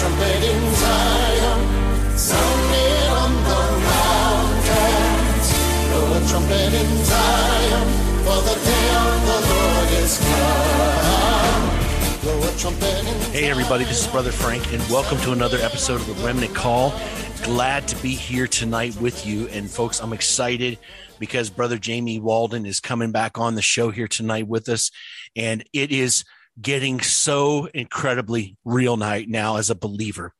trumpet in Zion, sounding on the mountains. Blow a trumpet in Zion, for the day of the Lord is come. Hey, everybody, this is Brother Frank, and welcome to another episode of the Remnant Call. Glad to be here tonight with you. And, folks, I'm excited because Brother Jamie Walden is coming back on the show here tonight with us. And it is getting so incredibly real night now as a believer.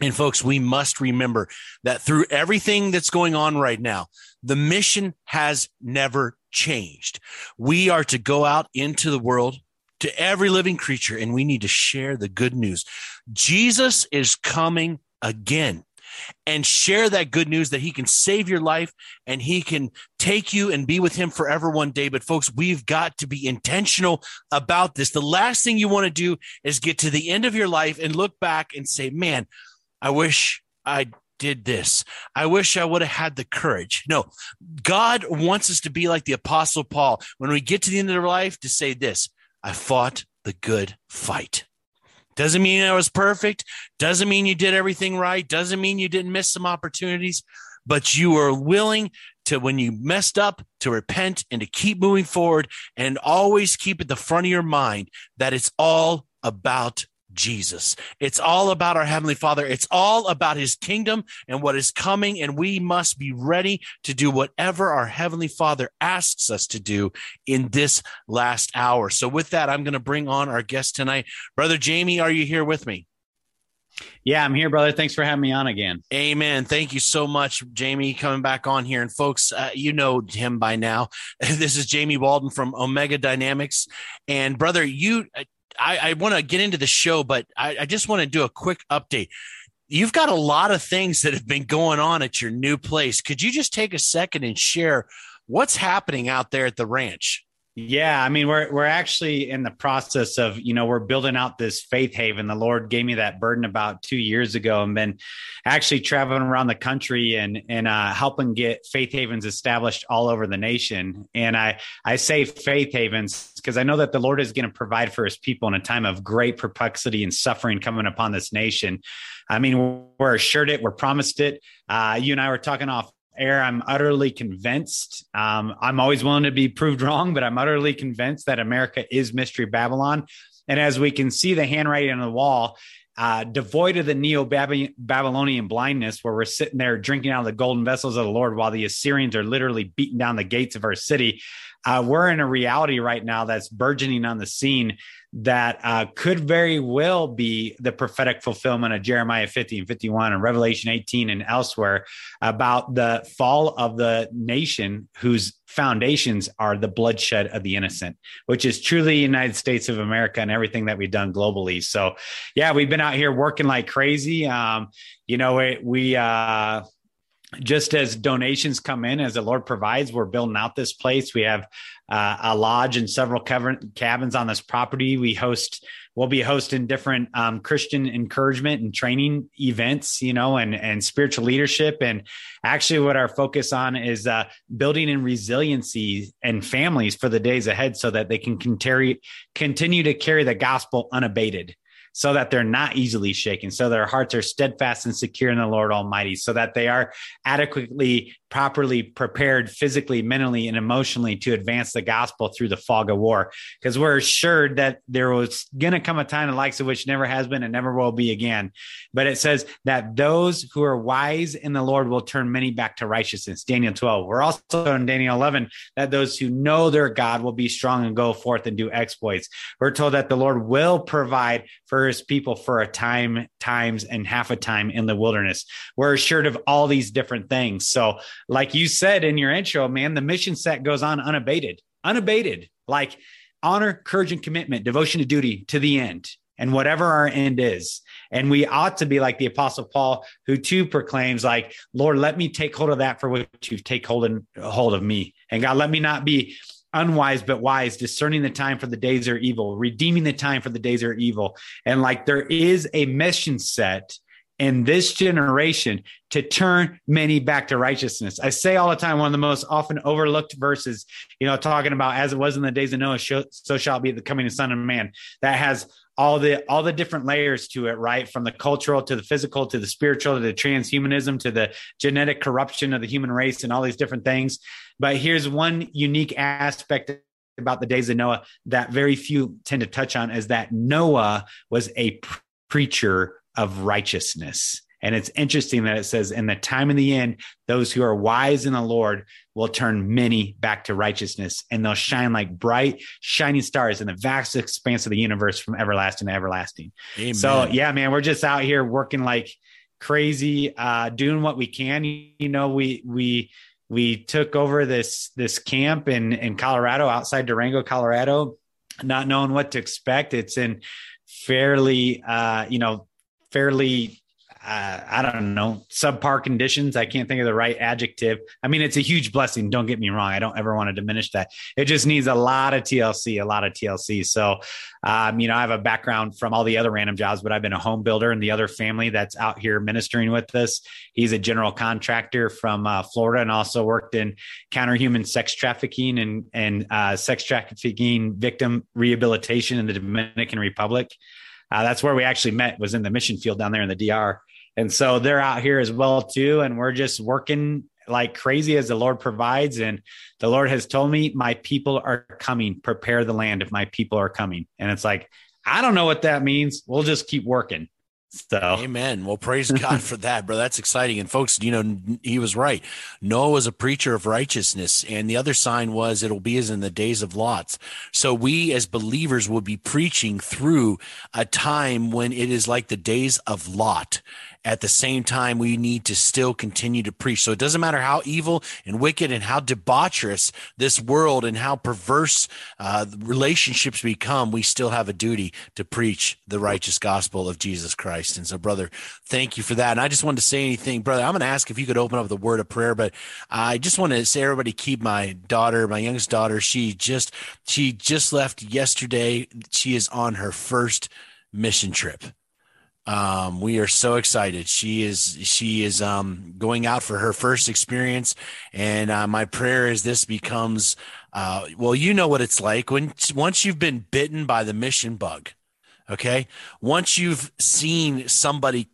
And, folks, we must remember that through everything that's going on right now, the mission has never changed. We are to go out into the world to every living creature, and we need to share the good news. Jesus is coming again. And share that good news that he can save your life and he can take you and be with him forever one day. But, folks, we've got to be intentional about this. The last thing you want to do is get to the end of your life and look back and say, man, I wish I did this. I wish I would have had the courage. No, God wants us to be like the Apostle Paul when we get to the end of our life to say this I fought the good fight. Doesn't mean I was perfect. Doesn't mean you did everything right. Doesn't mean you didn't miss some opportunities, but you were willing to, when you messed up, to repent and to keep moving forward and always keep at the front of your mind that it's all about Jesus. It's all about our Heavenly Father. It's all about His kingdom and what is coming. And we must be ready to do whatever our Heavenly Father asks us to do in this last hour. So, with that, I'm going to bring on our guest tonight. Brother Jamie, are you here with me? Yeah, I'm here, brother. Thanks for having me on again. Amen. Thank you so much, Jamie, coming back on here. And folks, uh, you know him by now. This is Jamie Walden from Omega Dynamics. And brother, you, I, I want to get into the show, but I, I just want to do a quick update. You've got a lot of things that have been going on at your new place. Could you just take a second and share what's happening out there at the ranch? Yeah, I mean, we're we're actually in the process of, you know, we're building out this faith haven. The Lord gave me that burden about two years ago, and been actually traveling around the country and and uh, helping get faith havens established all over the nation. And I I say faith havens because I know that the Lord is going to provide for His people in a time of great perplexity and suffering coming upon this nation. I mean, we're assured it, we're promised it. Uh, you and I were talking off air, I'm utterly convinced. Um, I'm always willing to be proved wrong, but I'm utterly convinced that America is Mystery Babylon. And as we can see the handwriting on the wall, uh, devoid of the neo Babylonian blindness, where we're sitting there drinking out of the golden vessels of the Lord while the Assyrians are literally beating down the gates of our city. Uh, we're in a reality right now that's burgeoning on the scene that uh, could very well be the prophetic fulfillment of Jeremiah 50 and 51 and Revelation 18 and elsewhere about the fall of the nation whose foundations are the bloodshed of the innocent, which is truly the United States of America and everything that we've done globally. So, yeah, we've been out here working like crazy. Um, you know, we, we uh, just as donations come in as the lord provides we're building out this place. We have uh, a lodge and several cabins on this property. We host we'll be hosting different um, christian encouragement and training events you know and and spiritual leadership. And actually what our focus on is uh, building in resiliency and families for the days ahead so that they can continue continue to carry the gospel unabated so that they're not easily shaken, so their hearts are steadfast and secure in the Lord Almighty, so that they are adequately, properly prepared physically, mentally, and emotionally to advance the gospel through the fog of war. Because we're assured that there was going to come a time the likes of which never has been and never will be again. But it says that those who are wise in the Lord will turn many back to righteousness. Daniel 12. We're also in Daniel 11 that those who know their God will be strong and go forth and do exploits. We're told that the Lord will provide for his people for a time, times, and half a time in the wilderness. We're assured of all these different things. So, like you said in your intro, man, the mission set goes on unabated, unabated, like honor, courage, and commitment, devotion to duty to the end and whatever our end is. And we ought to be like the apostle Paul, who too proclaims like, Lord, let me take hold of that for which you take hold, in, hold of me. And God, let me not be unwise but wise, discerning the time for the days are evil, redeeming the time for the days are evil. And like there is a mission set in this generation to turn many back to righteousness. I say all the time, one of the most often overlooked verses, you know, talking about as it was in the days of Noah, so shall be the coming of Son of Man. That has all the all the different layers to it, right? From the cultural to the physical to the spiritual to the transhumanism to the genetic corruption of the human race and all these different things. But here's one unique aspect about the days of Noah that very few tend to touch on is that Noah was a preacher of righteousness. And it's interesting that it says, in the time of the end, those who are wise in the Lord will turn many back to righteousness, and they'll shine like bright, shining stars in the vast expanse of the universe from everlasting to everlasting. Amen. So, yeah, man, we're just out here working like crazy, uh, doing what we can. You know, we, we, we took over this this camp in in Colorado outside Durango, Colorado, not knowing what to expect. It's in fairly uh, you know fairly uh, I don't know, subpar conditions. I can't think of the right adjective. I mean, it's a huge blessing. Don't get me wrong. I don't ever want to diminish that. It just needs a lot of TLC, a lot of TLC. So, um, you know, I have a background from all the other random jobs, but I've been a home builder and the other family that's out here ministering with us. He's a general contractor from uh, Florida and also worked in counter human sex trafficking and, and uh, sex trafficking victim rehabilitation in the Dominican Republic. Uh, that's where we actually met was in the mission field down there in the DR. And so they're out here as well too. And we're just working like crazy as the Lord provides. And the Lord has told me, my people are coming. Prepare the land if my people are coming. And it's like, I don't know what that means. We'll just keep working. So, amen. Well, praise God for that, bro. That's exciting. And folks, you know, he was right. Noah was a preacher of righteousness. And the other sign was it'll be as in the days of Lot's. So we as believers will be preaching through a time when it is like the days of Lot at the same time, we need to still continue to preach. So it doesn't matter how evil and wicked and how debaucherous this world and how perverse uh, relationships become, we still have a duty to preach the righteous gospel of Jesus Christ. And so, brother, thank you for that. And I just wanted to say anything, brother. I'm going to ask if you could open up the word of prayer, but I just want to say, everybody, keep my daughter, my youngest daughter. She just she just left yesterday. She is on her first mission trip. Um, we are so excited. She is she is um, going out for her first experience, and uh, my prayer is this becomes uh, well. You know what it's like when once you've been bitten by the mission bug. Okay, once you've seen somebody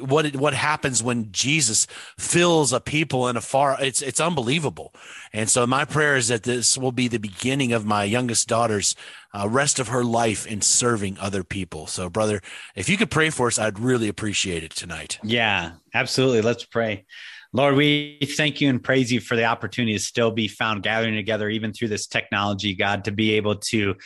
what what happens when Jesus fills a people in a far it's it's unbelievable. And so my prayer is that this will be the beginning of my youngest daughter's uh, rest of her life in serving other people. So brother, if you could pray for us, I'd really appreciate it tonight. Yeah, absolutely. Let's pray. Lord, we thank you and praise you for the opportunity to still be found gathering together, even through this technology, God, to be able to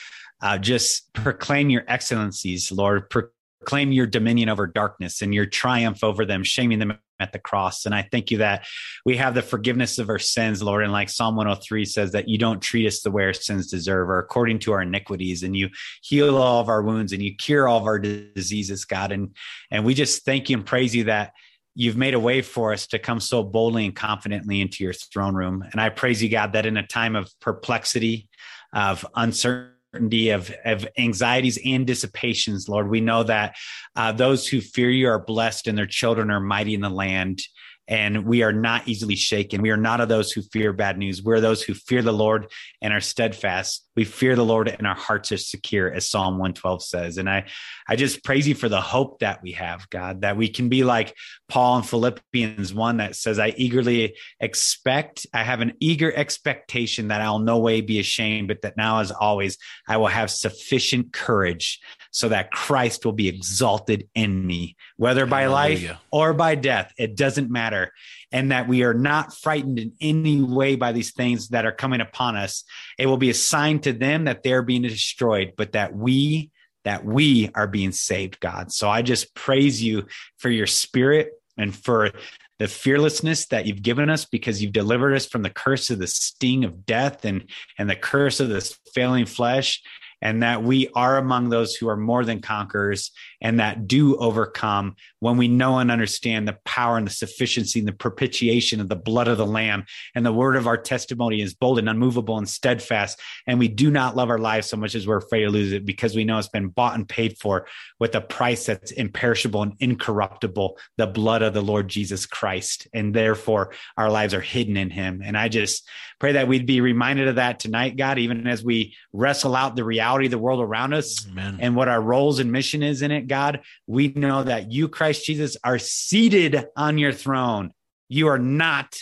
uh, just proclaim your excellencies, Lord, pro- claim your dominion over darkness and your triumph over them, shaming them at the cross. And I thank you that we have the forgiveness of our sins, Lord. And like Psalm 103 says, that you don't treat us the way our sins deserve or according to our iniquities, and you heal all of our wounds and you cure all of our diseases, God. And and we just thank you and praise you that you've made a way for us to come so boldly and confidently into your throne room. And I praise you, God, that in a time of perplexity, of uncertainty, uncertainty, of, of anxieties and dissipations, Lord. We know that uh, those who fear you are blessed and their children are mighty in the land and we are not easily shaken. We are not of those who fear bad news. We're those who fear the Lord and are steadfast. We fear the Lord and our hearts are secure, as Psalm 112 says. And I, I just praise you for the hope that we have, God, that we can be like Paul in Philippians 1 that says, I eagerly expect, I have an eager expectation that I'll no way be ashamed, but that now, as always, I will have sufficient courage so that Christ will be exalted in me, whether by Hallelujah. life or by death. It doesn't matter. And that we are not frightened in any way by these things that are coming upon us. It will be a sign to them that they're being destroyed, but that we that we are being saved, God. So I just praise you for your spirit and for the fearlessness that you've given us because you've delivered us from the curse of the sting of death and and the curse of this failing flesh and that we are among those who are more than conquerors and that do overcome when we know and understand the power and the sufficiency and the propitiation of the blood of the Lamb. And the word of our testimony is bold and unmovable and steadfast. And we do not love our lives so much as we're afraid to lose it because we know it's been bought and paid for with a price that's imperishable and incorruptible, the blood of the Lord Jesus Christ. And therefore, our lives are hidden in him. And I just pray that we'd be reminded of that tonight, God, even as we wrestle out the reality of the world around us Amen. and what our roles and mission is in it, God. God, we know that you, Christ Jesus, are seated on your throne. You are not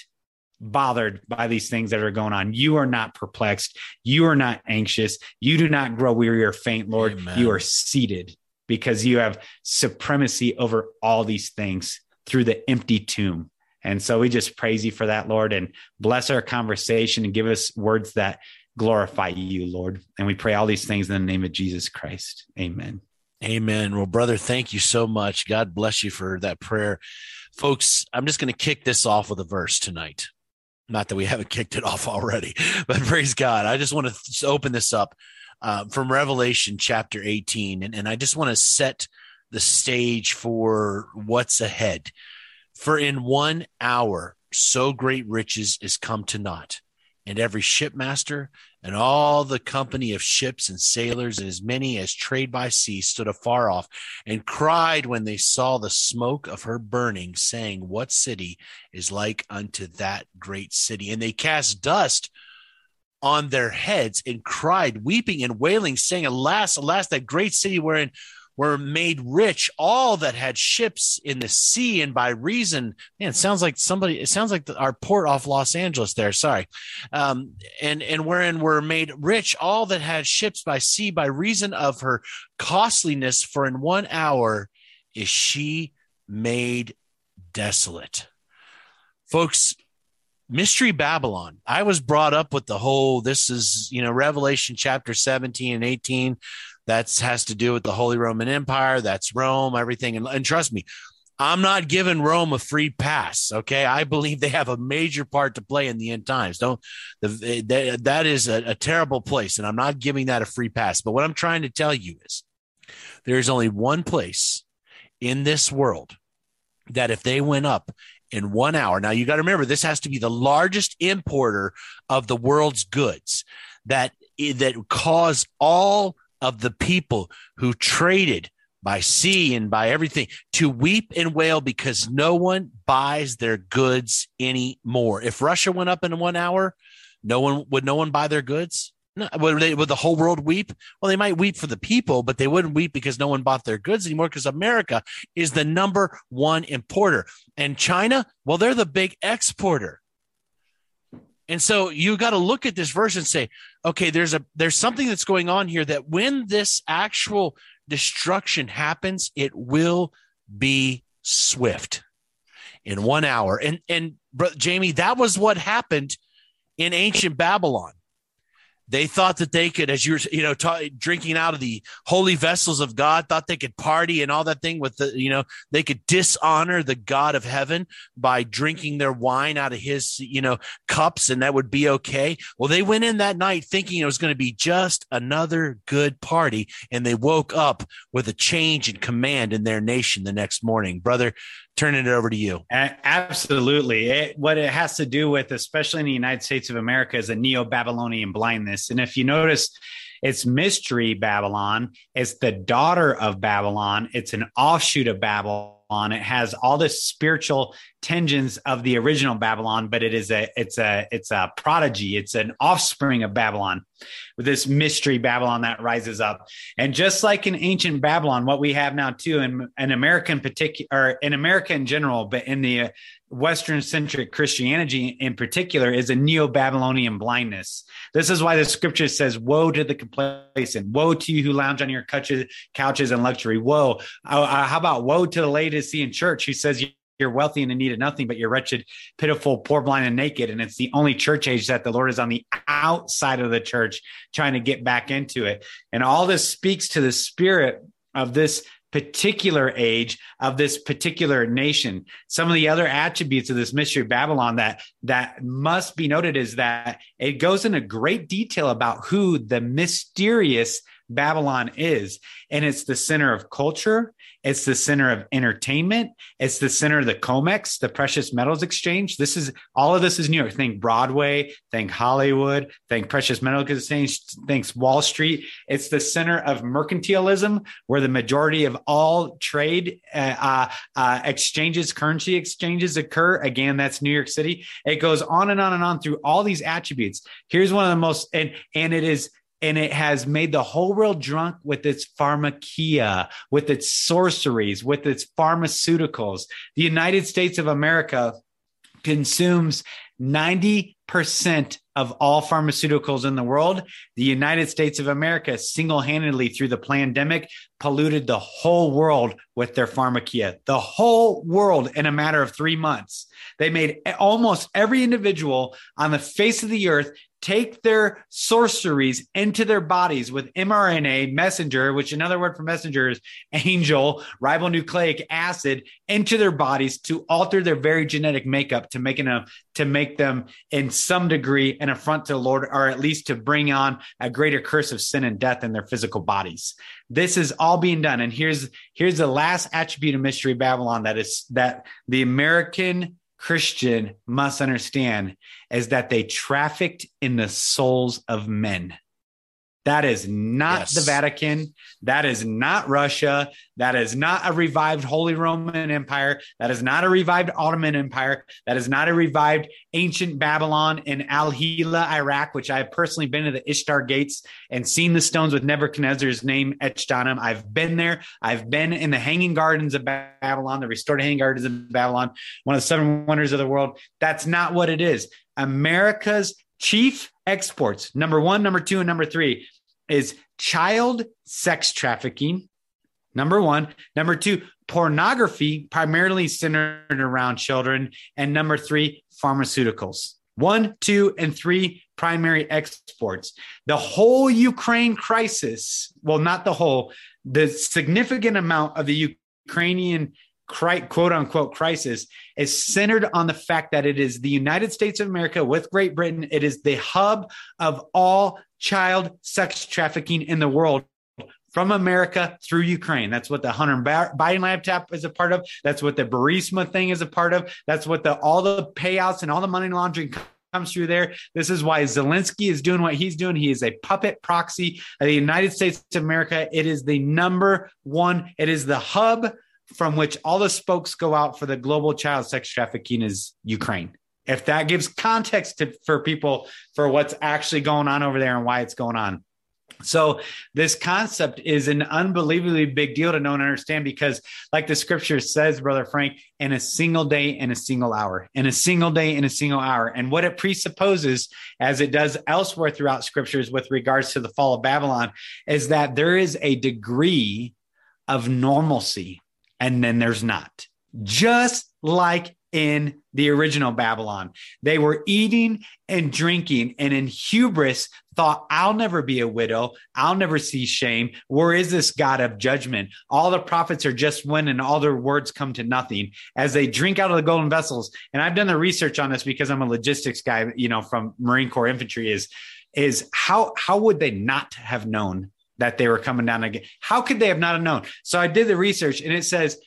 bothered by these things that are going on. You are not perplexed. You are not anxious. You do not grow weary or faint, Lord. Amen. You are seated because you have supremacy over all these things through the empty tomb. And so we just praise you for that, Lord, and bless our conversation and give us words that glorify you, Lord. And we pray all these things in the name of Jesus Christ. Amen. Amen. Well, brother, thank you so much. God bless you for that prayer. Folks, I'm just going to kick this off with a verse tonight. Not that we haven't kicked it off already, but praise God. I just want to open this up uh, from Revelation chapter 18. And, and I just want to set the stage for what's ahead. For in one hour, so great riches is come to naught and every shipmaster and all the company of ships and sailors and as many as trade by sea stood afar off and cried when they saw the smoke of her burning saying what city is like unto that great city? And they cast dust on their heads and cried weeping and wailing saying alas alas that great city wherein were made rich, all that had ships in the sea, and by reason, man, it sounds like somebody, it sounds like the, our port off Los Angeles there. Sorry, um, and and wherein were made rich, all that had ships by sea, by reason of her costliness. For in one hour is she made desolate, folks. Mystery Babylon. I was brought up with the whole this is, you know, Revelation chapter 17 and 18 that has to do with the Holy Roman Empire. That's Rome, everything. And, and trust me, I'm not giving Rome a free pass. Okay, I believe they have a major part to play in the end times. Don't the, eh, the, that is a, a terrible place, and I'm not giving that a free pass. But what I'm trying to tell you is, there is only one place in this world that if they went up in one hour, now you got to remember this has to be the largest importer of the world's goods that eh, that cause all of the people who traded by sea and by everything to weep and wail because no one buys their goods anymore. If Russia went up in one hour, no one would no one buy their goods. No, would, they, would the whole world weep? Well, they might weep for the people, but they wouldn't weep because no one bought their goods anymore because America is the number one importer. And China, well, they're the big exporter. And so you got to look at this verse and say, okay, there's a there's something that's going on here that when this actual destruction happens, it will be swift in one hour. And and Jamie, that was what happened in ancient Babylon. They thought that they could, as you're, you know, ta- drinking out of the holy vessels of God, thought they could party and all that thing with the, you know, they could dishonor the God of heaven by drinking their wine out of his, you know, cups and that would be okay. Well, they went in that night thinking it was going to be just another good party. And they woke up with a change in command in their nation the next morning. Brother, turning it over to you. Absolutely. It, what it has to do with, especially in the United States of America, is a neo Babylonian blindness. And if you notice, it's mystery Babylon. It's the daughter of Babylon. It's an offshoot of Babylon. It has all the spiritual tensions of the original Babylon, but it is a it's a it's a prodigy. It's an offspring of Babylon with this mystery Babylon that rises up. And just like in ancient Babylon, what we have now too, in an American particular in America in general, but in the Western centric Christianity in particular is a neo Babylonian blindness. This is why the scripture says, Woe to the complacent, woe to you who lounge on your couches, in luxury. Woe. Uh, uh how about woe to the Laodicean church? who says, you're wealthy and in need of nothing, but you're wretched, pitiful, poor, blind, and naked. And it's the only church age that the Lord is on the outside of the church trying to get back into it. And all this speaks to the spirit of this particular age of this particular nation. Some of the other attributes of this mystery of Babylon that that must be noted is that it goes into great detail about who the mysterious Babylon is. And it's the center of culture, It's the center of entertainment. It's the center of the COMEX, the Precious Metals Exchange. This is all of this is New York. Think Broadway, think Hollywood, think Precious Metals Exchange, thanks Wall Street. It's the center of mercantilism, where the majority of all trade uh, uh, uh, exchanges, currency exchanges occur. Again, that's New York City. It goes on and on and on through all these attributes. Here's one of the most, and and it is and it has made the whole world drunk with its pharmakeia, with its sorceries, with its pharmaceuticals. The United States of America consumes 90% of all pharmaceuticals in the world. The United States of America single handedly through the pandemic polluted the whole world with their pharmakeia, the whole world in a matter of three months. They made almost every individual on the face of the earth take their sorceries into their bodies with mRNA messenger, which another word for messenger is angel ribonucleic acid into their bodies to alter their very genetic makeup to make enough to make them in some degree an affront to the Lord, or at least to bring on a greater curse of sin and death in their physical bodies. This is all being done. And here's here's the last attribute of mystery Babylon that is that the American Christian must understand is that they trafficked in the souls of men. That is not yes. the Vatican. That is not Russia. That is not a revived Holy Roman Empire. That is not a revived Ottoman Empire. That is not a revived ancient Babylon in Al Hila, Iraq, which I have personally been to the Ishtar Gates and seen the stones with Nebuchadnezzar's name etched on them. I've been there. I've been in the Hanging Gardens of Babylon, the restored Hanging Gardens of Babylon, one of the seven wonders of the world. That's not what it is. America's chief exports, number one, number two, and number three, is child sex trafficking. Number one. Number two, pornography, primarily centered around children. And number three, pharmaceuticals. One, two, and three primary exports. The whole Ukraine crisis, well, not the whole, the significant amount of the Ukrainian quote unquote crisis is centered on the fact that it is the United States of America with Great Britain. It is the hub of all child sex trafficking in the world from America through Ukraine. That's what the Hunter Biden laptop is a part of. That's what the Burisma thing is a part of. That's what the all the payouts and all the money laundering comes through there. This is why Zelensky is doing what he's doing. He is a puppet proxy of the United States of America. It is the number one. It is the hub from which all the spokes go out for the global child sex trafficking is Ukraine. If that gives context to, for people for what's actually going on over there and why it's going on. So this concept is an unbelievably big deal to know and understand because, like the scripture says, Brother Frank, in a single day, in a single hour, in a single day, in a single hour. And what it presupposes, as it does elsewhere throughout scriptures with regards to the fall of Babylon, is that there is a degree of normalcy and then there's not. Just like in the original Babylon, they were eating and drinking, and in hubris, thought, I'll never be a widow. I'll never see shame. Where is this God of judgment? All the prophets are just one, and all their words come to nothing as they drink out of the golden vessels. And I've done the research on this because I'm a logistics guy, you know, from Marine Corps infantry is is how how would they not have known that they were coming down again. How could they have not known? So I did the research and it says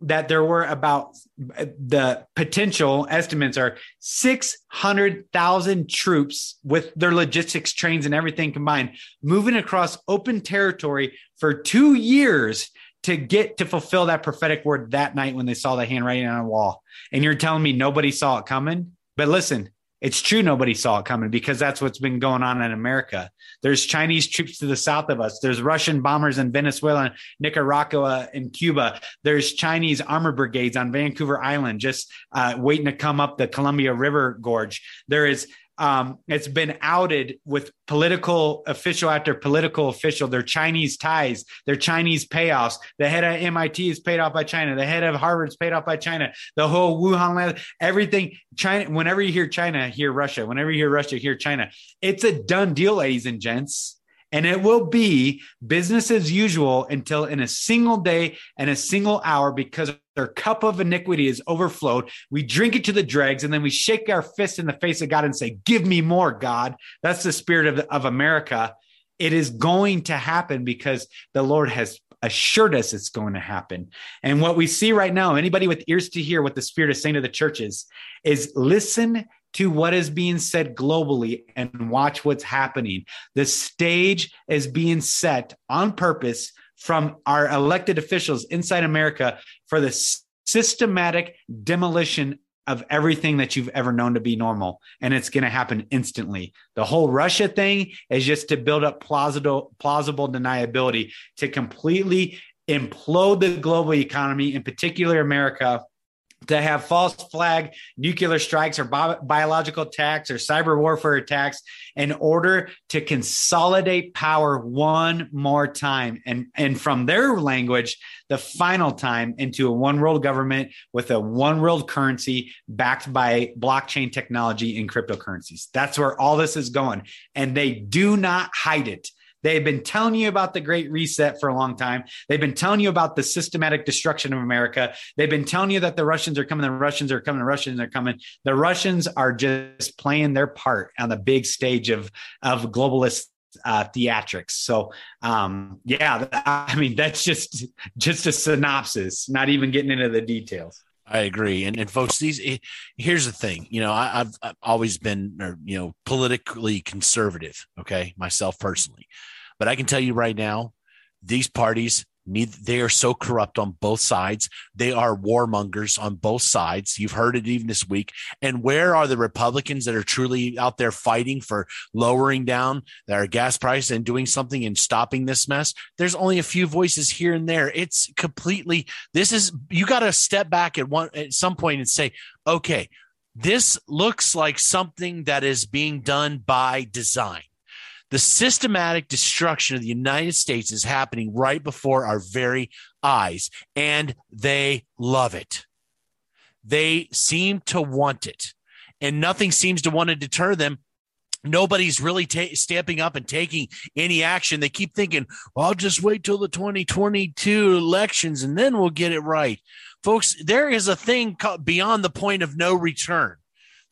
that there were about the potential estimates are 600,000 troops with their logistics trains and everything combined moving across open territory for 2 years to get to fulfill that prophetic word that night when they saw the handwriting on a wall. And you're telling me nobody saw it coming? But listen, it's true nobody saw it coming because that's what's been going on in America. There's Chinese troops to the south of us. There's Russian bombers in Venezuela, Nicaragua, and Cuba. There's Chinese armor brigades on Vancouver Island just uh, waiting to come up the Columbia River Gorge. There is um, it's been outed with political official after political official, their Chinese ties, their Chinese payoffs. The head of MIT is paid off by China. The head of Harvard is paid off by China. The whole Wuhan, everything. China. Whenever you hear China, hear Russia. Whenever you hear Russia, hear China. It's a done deal, ladies and gents. And it will be business as usual until in a single day and a single hour because their cup of iniquity is overflowed. We drink it to the dregs and then we shake our fist in the face of God and say, Give me more, God. That's the spirit of, of America. It is going to happen because the Lord has assured us it's going to happen. And what we see right now, anybody with ears to hear what the Spirit is saying to the churches, is listen to what is being said globally and watch what's happening. The stage is being set on purpose from our elected officials inside America for the systematic demolition of everything that you've ever known to be normal. And it's going to happen instantly. The whole Russia thing is just to build up plausible, plausible deniability to completely implode the global economy, in particular America, to have false flag nuclear strikes or bi- biological attacks or cyber warfare attacks in order to consolidate power one more time. And and from their language the final time into a one world government with a one world currency backed by blockchain technology and cryptocurrencies. That's where all this is going. And they do not hide it They've been telling you about the Great Reset for a long time. They've been telling you about the systematic destruction of America. They've been telling you that the Russians are coming, the Russians are coming, the Russians are coming. The Russians are just playing their part on the big stage of, of globalist uh, theatrics. So, um, yeah, I mean, that's just just a synopsis, not even getting into the details. I agree, and and folks, these eh, here's the thing. You know, I, have I've always been, you know, politically conservative. Okay, myself personally, but I can tell you right now, these parties need they are so corrupt on both sides. They are warmongers on both sides. You've heard it even this week. And where are the Republicans that are truly out there fighting for lowering down their gas price and doing something and stopping this mess? There's only a few voices here and there. It's completely this is you got to step back at one at some point and say, okay, this looks like something that is being done by design the systematic destruction of the United States is happening right before our very eyes, and they love it. They seem to want it, and nothing seems to want to deter them. Nobody's really ta- stamping up and taking any action. They keep thinking, well, I'll just wait till the 2022 elections and then we'll get it right. Folks, there is a thing beyond the point of no return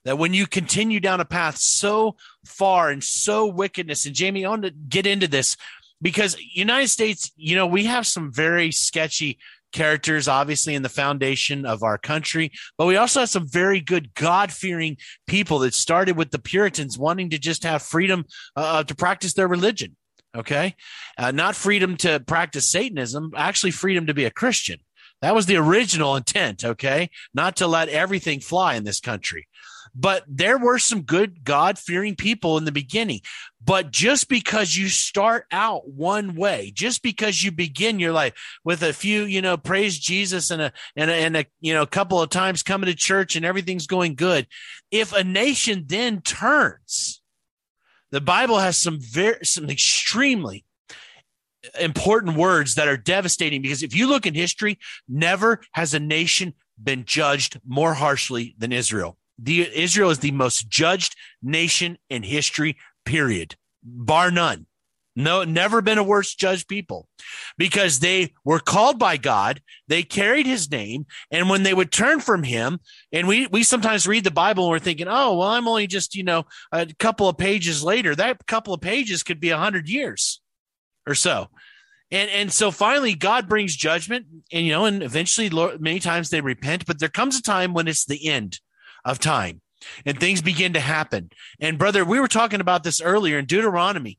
that when you continue down a path so far and so wickedness and jamie i want to get into this because united states you know we have some very sketchy characters obviously in the foundation of our country but we also have some very good god-fearing people that started with the puritans wanting to just have freedom uh, to practice their religion okay? Uh, not freedom to practice satanism actually freedom to be a christian. That was the original intent okay? Not to let everything fly in this country but there were some good God fearing people in the beginning. But just because you start out one way, just because you begin your life with a few, you know, praise Jesus and a and a, and a you know, a couple of times coming to church and everything's going good, if a nation then turns, the Bible has some very some extremely important words that are devastating because if you look in history, never has a nation been judged more harshly than Israel the Israel is the most judged nation in history, period, bar none. No, never been a worse judged people because they were called by God. They carried his name. And when they would turn from him, and we, we sometimes read the Bible and we're thinking, oh, well, I'm only just, you know, a couple of pages later. That couple of pages could be a hundred years or so. And, and so finally, God brings judgment, and you know, and eventually, many times they repent, but there comes a time when it's the end of time and things begin to happen. And brother, we were talking about this earlier in Deuteronomy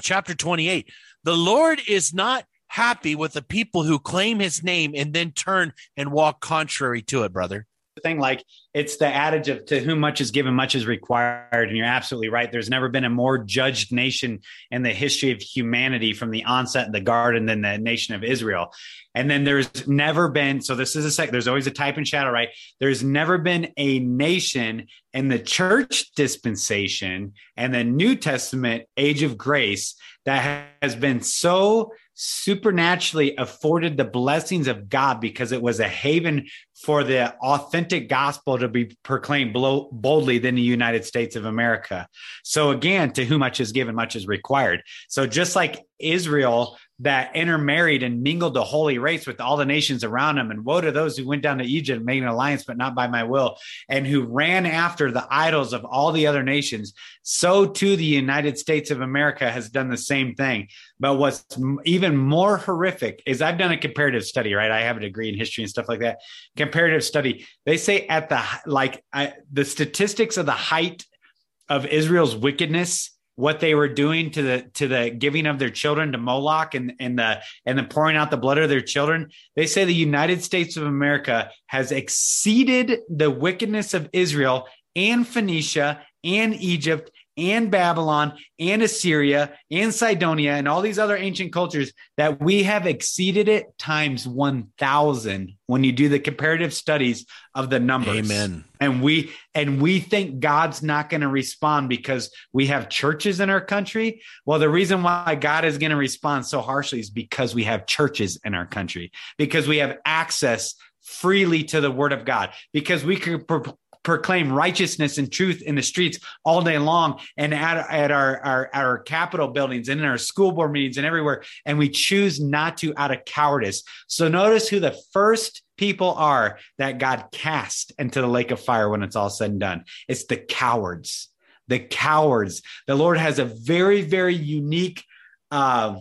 chapter 28. The Lord is not happy with the people who claim his name and then turn and walk contrary to it, brother thing like it's the adage of to whom much is given much is required and you're absolutely right. There's never been a more judged nation in the history of humanity from the onset of the garden than the nation of israel. And then there's never been so this is a sec there's always a type and shadow right? There's never been a nation in the church dispensation and the new testament age of grace that has been so supernaturally afforded the blessings of God because it was a haven for the authentic gospel to be proclaimed boldly than the United States of America. So again, to whom much is given, much is required. So just like Israel that intermarried and mingled the holy race with all the nations around him. And woe to those who went down to Egypt and made an alliance, but not by my will, and who ran after the idols of all the other nations. So too, the United States of America has done the same thing. But what's even more horrific is I've done a comparative study, right? I have a degree in history and stuff like that. Comparative study. They say at the, like, I, the statistics of the height of Israel's wickedness what they were doing to the to the giving of their children to Moloch and and the and the pouring out the blood of their children. They say the United States of America has exceeded the wickedness of Israel and Phoenicia and Egypt and Babylon and Assyria and Sidonia and all these other ancient cultures that we have exceeded it times 1000 when you do the comparative studies of the numbers. Amen. And we and we think God's not going to respond because we have churches in our country. Well, the reason why God is going to respond so harshly is because we have churches in our country. Because we have access freely to the word of God because we can proclaim righteousness and truth in the streets all day long and at, at our, our, our capitol buildings and in our school board meetings and everywhere. And we choose not to out of cowardice. So notice who the first people are that God cast into the lake of fire when it's all said and done. It's the cowards, the cowards. The Lord has a very, very unique, uh,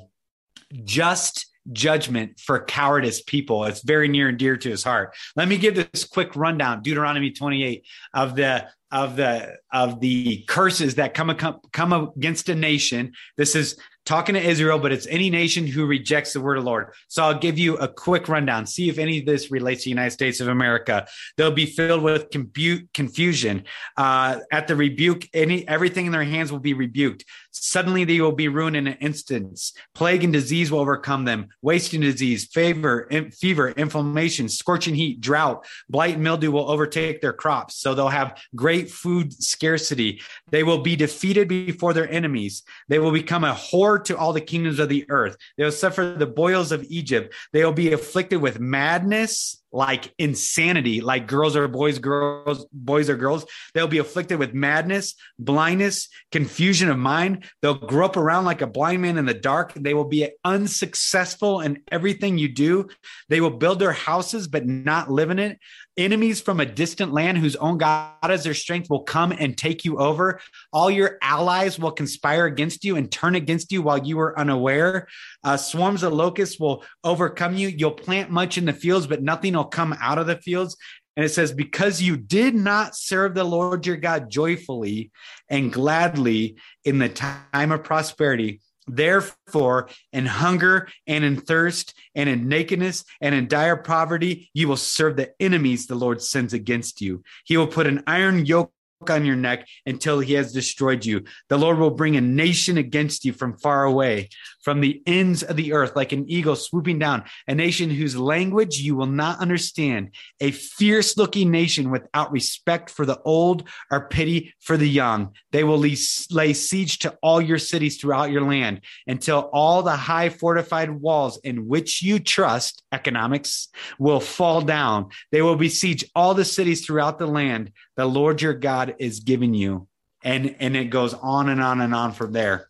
just judgment for cowardice people. It's very near and dear to his heart. Let me give this quick rundown, Deuteronomy 28 of the of the of the curses that come come against a nation. This is talking to Israel, but it's any nation who rejects the word of the Lord. So I'll give you a quick rundown. See if any of this relates to the United States of America. They'll be filled with compute, confusion. Uh, at the rebuke, any everything in their hands will be rebuked. Suddenly they will be ruined in an instant. Plague and disease will overcome them. Wasting disease, fever, fever, inflammation, scorching heat, drought, blight, and mildew will overtake their crops. So they'll have great food scarcity. They will be defeated before their enemies. They will become a horror to all the kingdoms of the earth. They will suffer the boils of Egypt. They will be afflicted with madness, like insanity, like girls are boys, girls, boys are girls. They'll be afflicted with madness, blindness, confusion of mind. They'll grow up around like a blind man in the dark. They will be unsuccessful in everything you do. They will build their houses, but not live in it. Enemies from a distant land whose own God is their strength will come and take you over. All your allies will conspire against you and turn against you while you are unaware. Uh, swarms of locusts will overcome you. You'll plant much in the fields, but nothing will come out of the fields. And it says, because you did not serve the Lord your God joyfully and gladly in the time of prosperity, Therefore, in hunger and in thirst and in nakedness and in dire poverty, you will serve the enemies the Lord sends against you. He will put an iron yoke on your neck until he has destroyed you. The Lord will bring a nation against you from far away, from the ends of the earth, like an eagle swooping down, a nation whose language you will not understand, a fierce looking nation without respect for the old or pity for the young. They will lay siege to all your cities throughout your land until all the high fortified walls in which you trust, economics, will fall down. They will besiege all the cities throughout the land the Lord your God is giving you. And, and it goes on and on and on from there.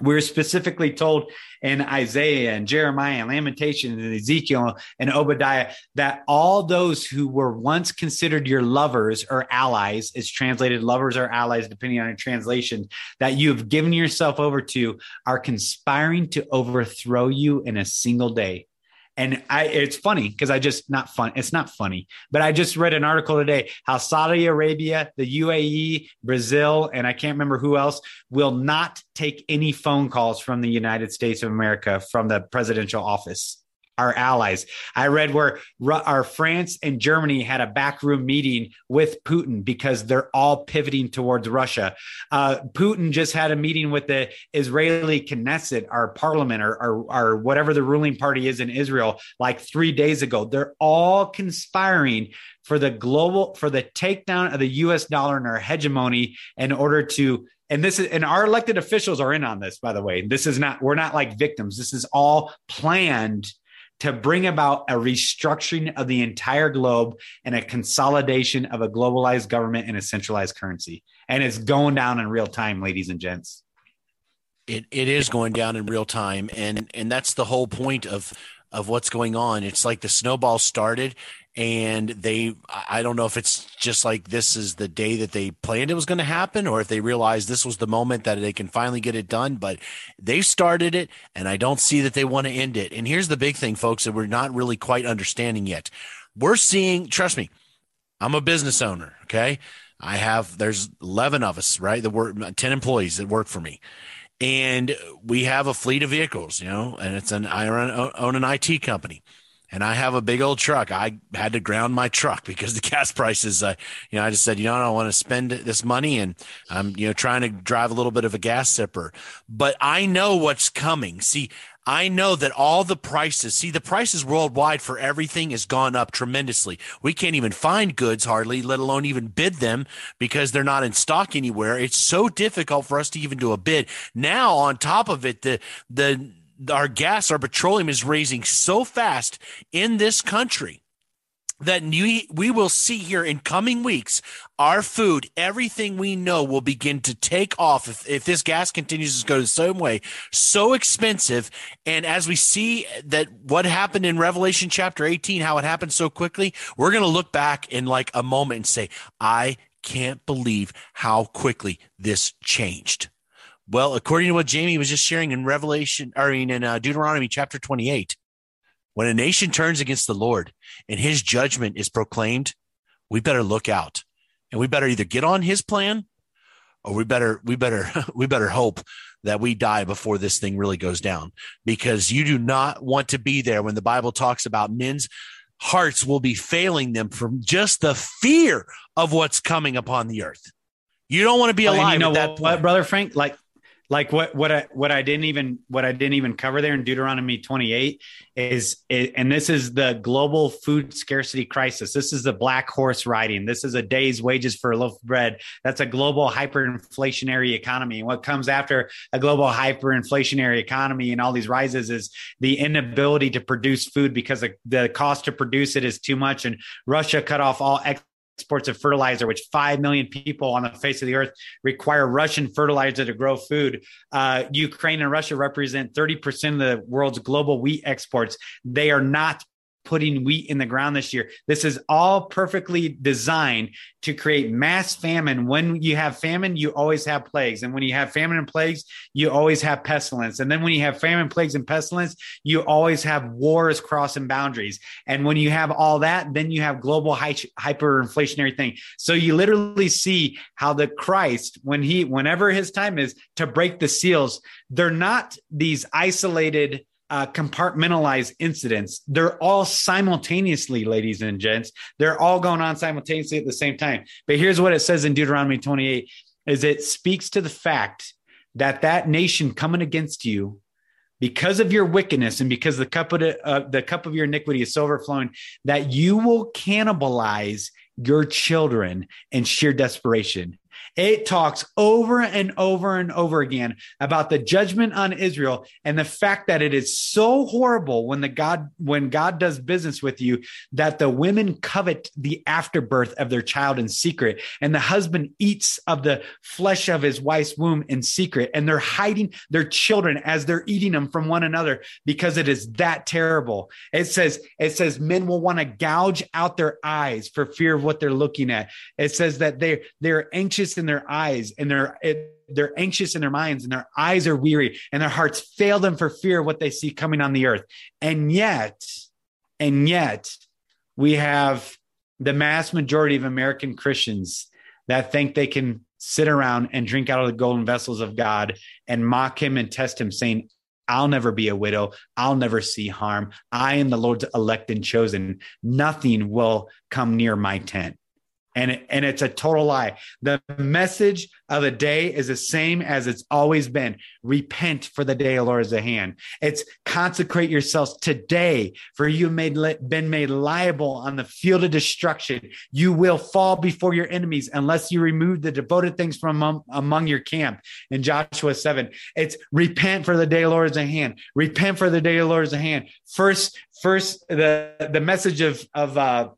We're specifically told in Isaiah and Jeremiah and Lamentations and Ezekiel and Obadiah that all those who were once considered your lovers or allies, is translated lovers or allies, depending on your translation, that you have given yourself over to are conspiring to overthrow you in a single day. And I, it's funny because I just not fun. It's not funny, but I just read an article today how Saudi Arabia, the UAE, Brazil, and I can't remember who else will not take any phone calls from the United States of America from the presidential office our allies. I read where our France and Germany had a backroom meeting with Putin because they're all pivoting towards Russia. Uh, Putin just had a meeting with the Israeli Knesset, our parliament, or, or, or whatever the ruling party is in Israel, like three days ago. They're all conspiring for the global for the takedown of the US dollar and our hegemony in order to and this is and our elected officials are in on this by the way this is not we're not like victims this is all planned to bring about a restructuring of the entire globe and a consolidation of a globalized government and a centralized currency. And it's going down in real time, ladies and gents. It it is going down in real time, and and that's the whole point of of what's going on. It's like the snowball started, and they I don't know if it's just like this is the day that they planned it was going to happen, or if they realized this was the moment that they can finally get it done. But they started it, and I don't see that they want to end it. And here's the big thing, folks, that we're not really quite understanding yet. We're seeing, trust me, I'm a business owner. Okay. I have, there's 11 of us, right? That work, 10 employees that work for me and we have a fleet of vehicles, you know, and it's an I own an IT company, and I have a big old truck. I had to ground my truck because the gas prices. Uh, you know, I just said, you know, I don't want to spend this money, and I'm you know trying to drive a little bit of a gas sipper, but I know what's coming. See, I know that all the prices, see, the prices worldwide for everything has gone up tremendously. We can't even find goods hardly, let alone even bid them because they're not in stock anywhere. It's so difficult for us to even do a bid. Now, on top of it, the, the, our gas, our petroleum is raising so fast in this country that we, we will see here in coming weeks our food everything we know will begin to take off if, if this gas continues to go the same way so expensive. And as we see that what happened in revelation chapter 18 how it happened so quickly we're going to look back in like a moment and say i can't believe how quickly this changed well according to what jamie was just sharing in revelation i mean in uh, deuteronomy chapter 28 when a nation turns against the Lord and his judgment is proclaimed, we better look out. And we better either get on his plan or we better we better we better hope that we die before this thing really goes down. Because you do not want to be there when the bible talks about men's hearts will be failing them from just the fear of what's coming upon the earth. You don't want to be alive you know what, what, brother frank? Like like what what I what I didn't even what I didn't even cover there in Deuteronomy 28 is, and this is the global food scarcity crisis. This is the black horse riding. This is a day's wages for a loaf of bread. That's a global hyperinflationary economy. And what comes after a global hyperinflationary economy and all these rises is the inability to produce food because the, the cost to produce it is too much. And Russia cut off all exports of fertilizer, which 5 million people on the face of the earth require Russian fertilizer to grow food. Uh, Ukraine and Russia represent 30% of the world's global wheat exports. They are not putting wheat in the ground this year. This is all perfectly designed to create mass famine. When you have famine, you always have plagues. And when you have famine and plagues, you always have pestilence. And then when you have famine, plagues, and pestilence, you always have wars crossing boundaries. And when you have all that, then you have global hy- hyperinflationary thing. So you literally see how the Christ, when he, whenever his time is to break the seals, they're not these isolated uh, compartmentalized incidents. They're all simultaneously, ladies and gents. They're all going on simultaneously at the same time. But here's what it says in Deuteronomy 28 is it speaks to the fact that that nation coming against you because of your wickedness and because the cup of the, uh, the cup of your iniquity is so overflowing that you will cannibalize your children in sheer desperation it talks over and over and over again about the judgment on Israel and the fact that it is so horrible when the God when God does business with you that the women covet the afterbirth of their child in secret and the husband eats of the flesh of his wife's womb in secret and they're hiding their children as they're eating them from one another because it is that terrible. It says it says men will want to gouge out their eyes for fear of what they're looking at. It says that they they're anxious in their eyes and they're they're anxious in their minds and their eyes are weary and their hearts fail them for fear of what they see coming on the earth. And yet, and yet we have the mass majority of American Christians that think they can sit around and drink out of the golden vessels of God and mock him and test him, saying, I'll never be a widow. I'll never see harm. I am the Lord's elect and chosen. Nothing will come near my tent and and it's a total lie. The message of the day is the same as it's always been. Repent for the day of Lord is at hand. It's consecrate yourselves today for you made been made liable on the field of destruction. You will fall before your enemies unless you remove the devoted things from among, among your camp. In Joshua 7, it's repent for the day of Lord is at hand. Repent for the day of Lord is at hand. First, first the the message of of uh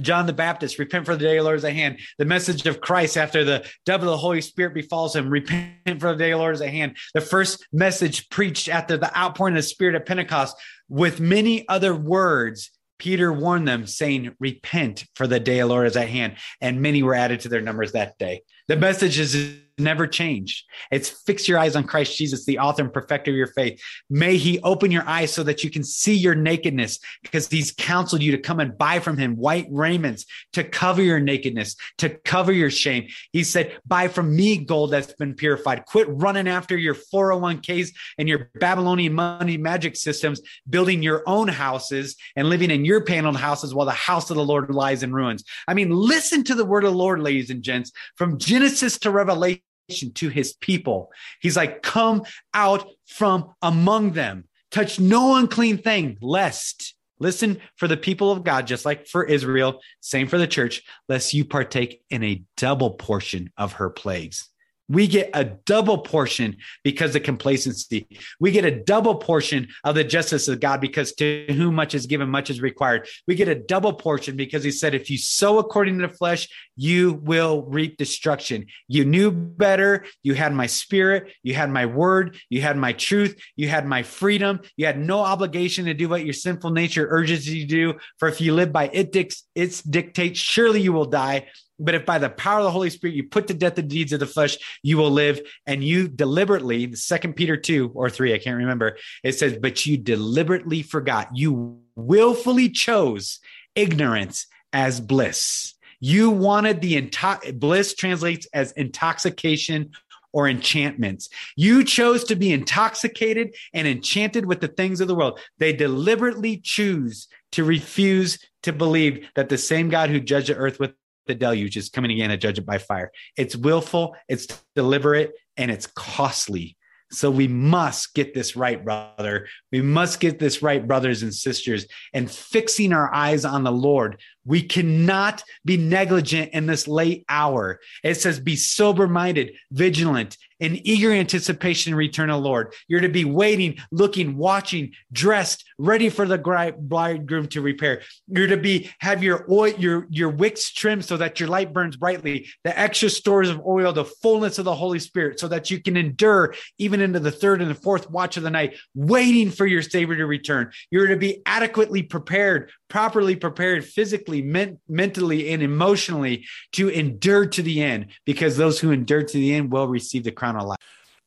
John the Baptist, repent for the day of the Lord is at hand. The message of Christ after the dove of the Holy Spirit befalls him, repent for the day of the Lord is at hand. The first message preached after the outpouring of the Spirit at Pentecost, with many other words, Peter warned them, saying, Repent, for the day of the Lord is at hand. And many were added to their numbers that day. The message is never changed. It's fix your eyes on Christ Jesus, the author and perfecter of your faith. May he open your eyes so that you can see your nakedness because he's counseled you to come and buy from him white raiments to cover your nakedness, to cover your shame. He said, buy from me gold that's been purified. Quit running after your 401ks and your Babylonian money magic systems, building your own houses and living in your paneled houses while the house of the Lord lies in ruins. I mean, listen to the word of the Lord, ladies and gents, from Genesis to Revelation to his people. He's like, come out from among them, touch no unclean thing, lest, listen for the people of God, just like for Israel, same for the church, lest you partake in a double portion of her plagues. We get a double portion because of complacency. We get a double portion of the justice of God because to whom much is given, much is required. We get a double portion because he said, if you sow according to the flesh, you will reap destruction. You knew better. You had my spirit. You had my word. You had my truth. You had my freedom. You had no obligation to do what your sinful nature urges you to do. For if you live by it, its dictates, surely you will die. But if by the power of the Holy Spirit you put to death the deeds of the flesh, you will live. And you deliberately, Second Peter 2 or 3, I can't remember, it says, but you deliberately forgot. You willfully chose ignorance as bliss. You wanted the entire bliss translates as intoxication or enchantments. You chose to be intoxicated and enchanted with the things of the world. They deliberately choose to refuse to believe that the same God who judged the earth with the deluge is coming again to judge it by fire. It's willful, it's deliberate, and it's costly. So we must get this right, brother. We must get this right, brothers and sisters, and fixing our eyes on the Lord. We cannot be negligent in this late hour. It says, be sober minded, vigilant, in eager anticipation and return of Lord. You're to be waiting, looking, watching, dressed, ready for the bridegroom to repair. You're to be have your oil, your your wicks trimmed so that your light burns brightly. The extra stores of oil, the fullness of the Holy Spirit, so that you can endure even into the third and the fourth watch of the night, waiting for your Savior to return. You're to be adequately prepared, properly prepared physically, men- mentally, and emotionally to endure to the end, because those who endure to the end will receive the crown of life.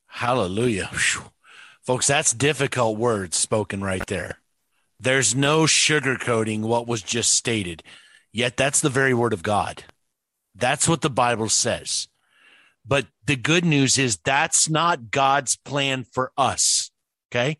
Hallelujah. Whew. Folks, that's difficult words spoken right there. There's no sugarcoating what was just stated, yet that's the very word of God. That's what the Bible says. But the good news is that's not God's plan for us. Okay.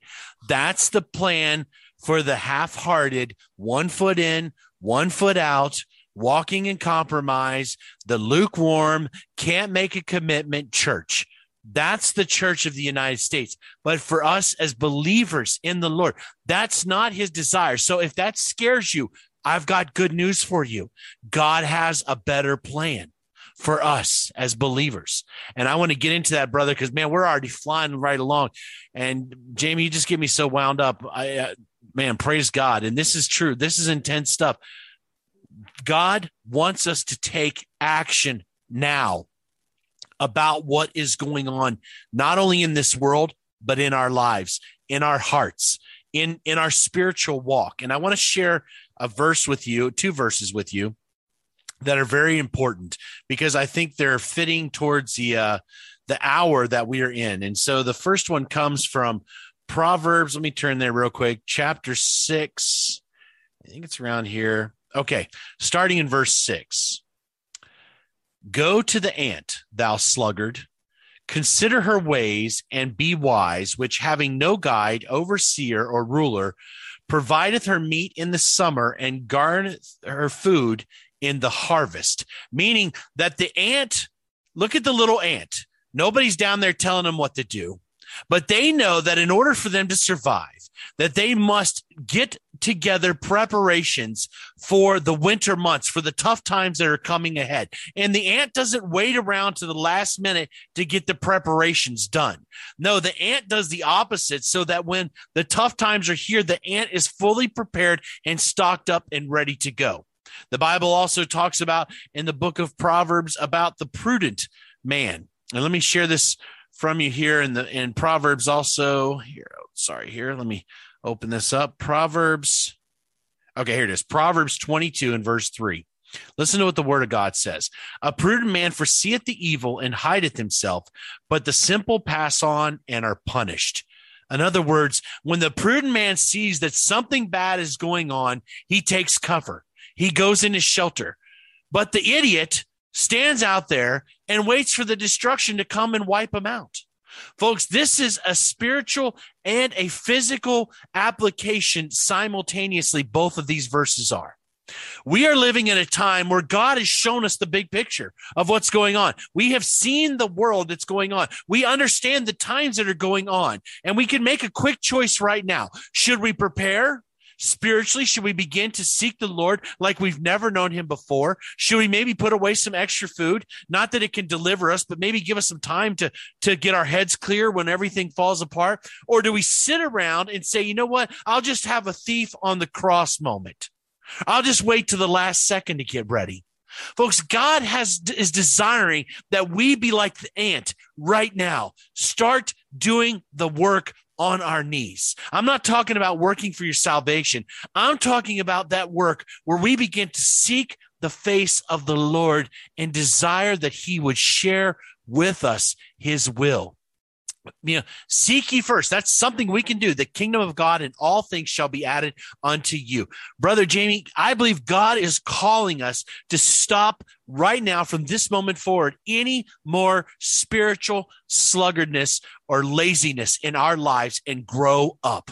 That's the plan for the half hearted, one foot in, one foot out, walking in compromise, the lukewarm, can't make a commitment church. That's the church of the United States. But for us as believers in the Lord, that's not his desire. So if that scares you, I've got good news for you. God has a better plan for us as believers. And I want to get into that, brother, because man, we're already flying right along. And Jamie, you just get me so wound up. I, uh, man, praise God. And this is true. This is intense stuff. God wants us to take action now about what is going on, not only in this world, but in our lives, in our hearts, in, in our spiritual walk. And I want to share a verse with you, two verses with you that are very important because I think they're fitting towards the, uh, the hour that we are in. And so the first one comes from Proverbs. Let me turn there real quick. Chapter six. I think it's around here. Okay. Starting in verse six. Go to the ant, thou sluggard. Consider her ways and be wise, which having no guide, overseer, or ruler, provideth her meat in the summer and garneth her food in the harvest. Meaning that the ant, look at the little ant. Nobody's down there telling them what to do, but they know that in order for them to survive, that they must get together preparations for the winter months, for the tough times that are coming ahead. And the ant doesn't wait around to the last minute to get the preparations done. No, the ant does the opposite so that when the tough times are here, the ant is fully prepared and stocked up and ready to go. The Bible also talks about in the book of Proverbs about the prudent man. And let me share this from you here in the in Proverbs also. Here, oh, sorry, here. Let me open this up. Proverbs. Okay, here it is. Proverbs 22 and verse 3. Listen to what the word of God says. A prudent man foreseeth the evil and hideth himself, but the simple pass on and are punished. In other words, when the prudent man sees that something bad is going on, he takes cover. He goes in his shelter. But the idiot stands out there and waits for the destruction to come and wipe them out. Folks, this is a spiritual and a physical application simultaneously. Both of these verses are. We are living in a time where God has shown us the big picture of what's going on. We have seen the world that's going on. We understand the times that are going on, and we can make a quick choice right now. Should we prepare? Spiritually, should we begin to seek the Lord like we've never known him before? Should we maybe put away some extra food? Not that it can deliver us, but maybe give us some time to, to get our heads clear when everything falls apart? Or do we sit around and say, you know what? I'll just have a thief on the cross moment. I'll just wait to the last second to get ready. Folks, God has is desiring that we be like the ant right now. Start doing the work on our knees. I'm not talking about working for your salvation. I'm talking about that work where we begin to seek the face of the Lord and desire that he would share with us his will you know, seek ye first. That's something we can do. The kingdom of God and all things shall be added unto you. Brother Jamie, I believe God is calling us to stop right now from this moment forward any more spiritual sluggardness or laziness in our lives and grow up.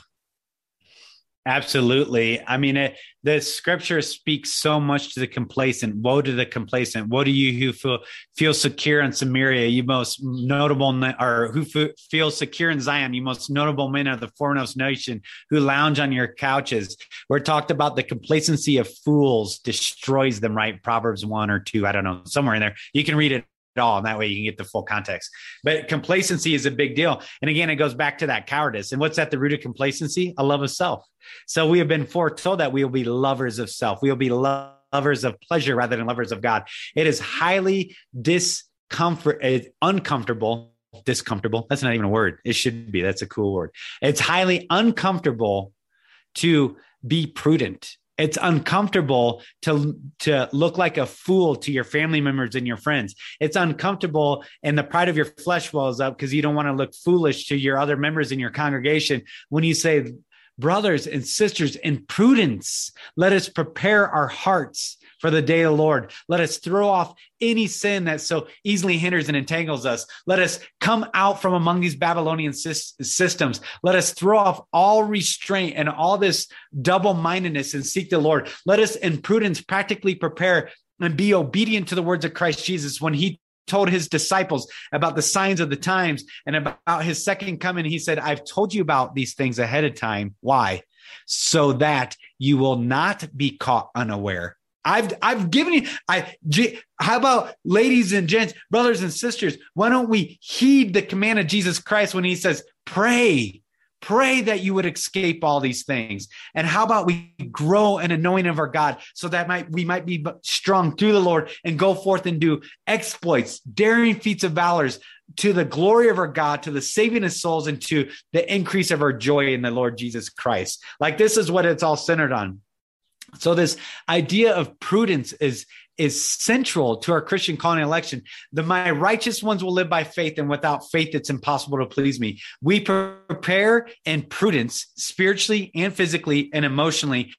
Absolutely. I mean, it, the scripture speaks so much to the complacent. Woe to the complacent. Woe to you who feel, feel secure in Samaria, you most notable, or who f- feel secure in Zion, you most notable men of the foremost nation who lounge on your couches. We're talked about the complacency of fools destroys them, right? Proverbs 1 or 2, I don't know, somewhere in there. You can read it all. And that way you can get the full context. But complacency is a big deal. And again, it goes back to that cowardice. And what's at the root of complacency? A love of self. So we have been foretold that we will be lovers of self. We will be lovers of pleasure rather than lovers of God. It is highly discomfort, it's uncomfortable, discomfortable. That's not even a word. It should be. That's a cool word. It's highly uncomfortable to be prudent it's uncomfortable to to look like a fool to your family members and your friends. It's uncomfortable and the pride of your flesh wells up because you don't want to look foolish to your other members in your congregation. When you say brothers and sisters in prudence let us prepare our hearts for the day of the Lord. Let us throw off any sin that so easily hinders and entangles us. Let us come out from among these Babylonian systems. Let us throw off all restraint and all this double mindedness and seek the Lord. Let us in prudence practically prepare and be obedient to the words of Christ Jesus when he told his disciples about the signs of the times and about his second coming. He said, I've told you about these things ahead of time. Why? So that you will not be caught unaware. I've I've given you I how about ladies and gents, brothers and sisters, why don't we heed the command of Jesus Christ when he says pray pray that you would escape all these things. And how about we grow in anointing of our god so that might we might be strong through the lord and go forth and do exploits daring feats of valors to the glory of our god to the saving of souls and to the increase of our joy in the lord jesus christ. Like this is what it's all centered on so this idea of prudence is is central to our Christian calling election. The my righteous ones will live by faith, and without faith, it's impossible to please me. We prepare in prudence, spiritually and physically and emotionally,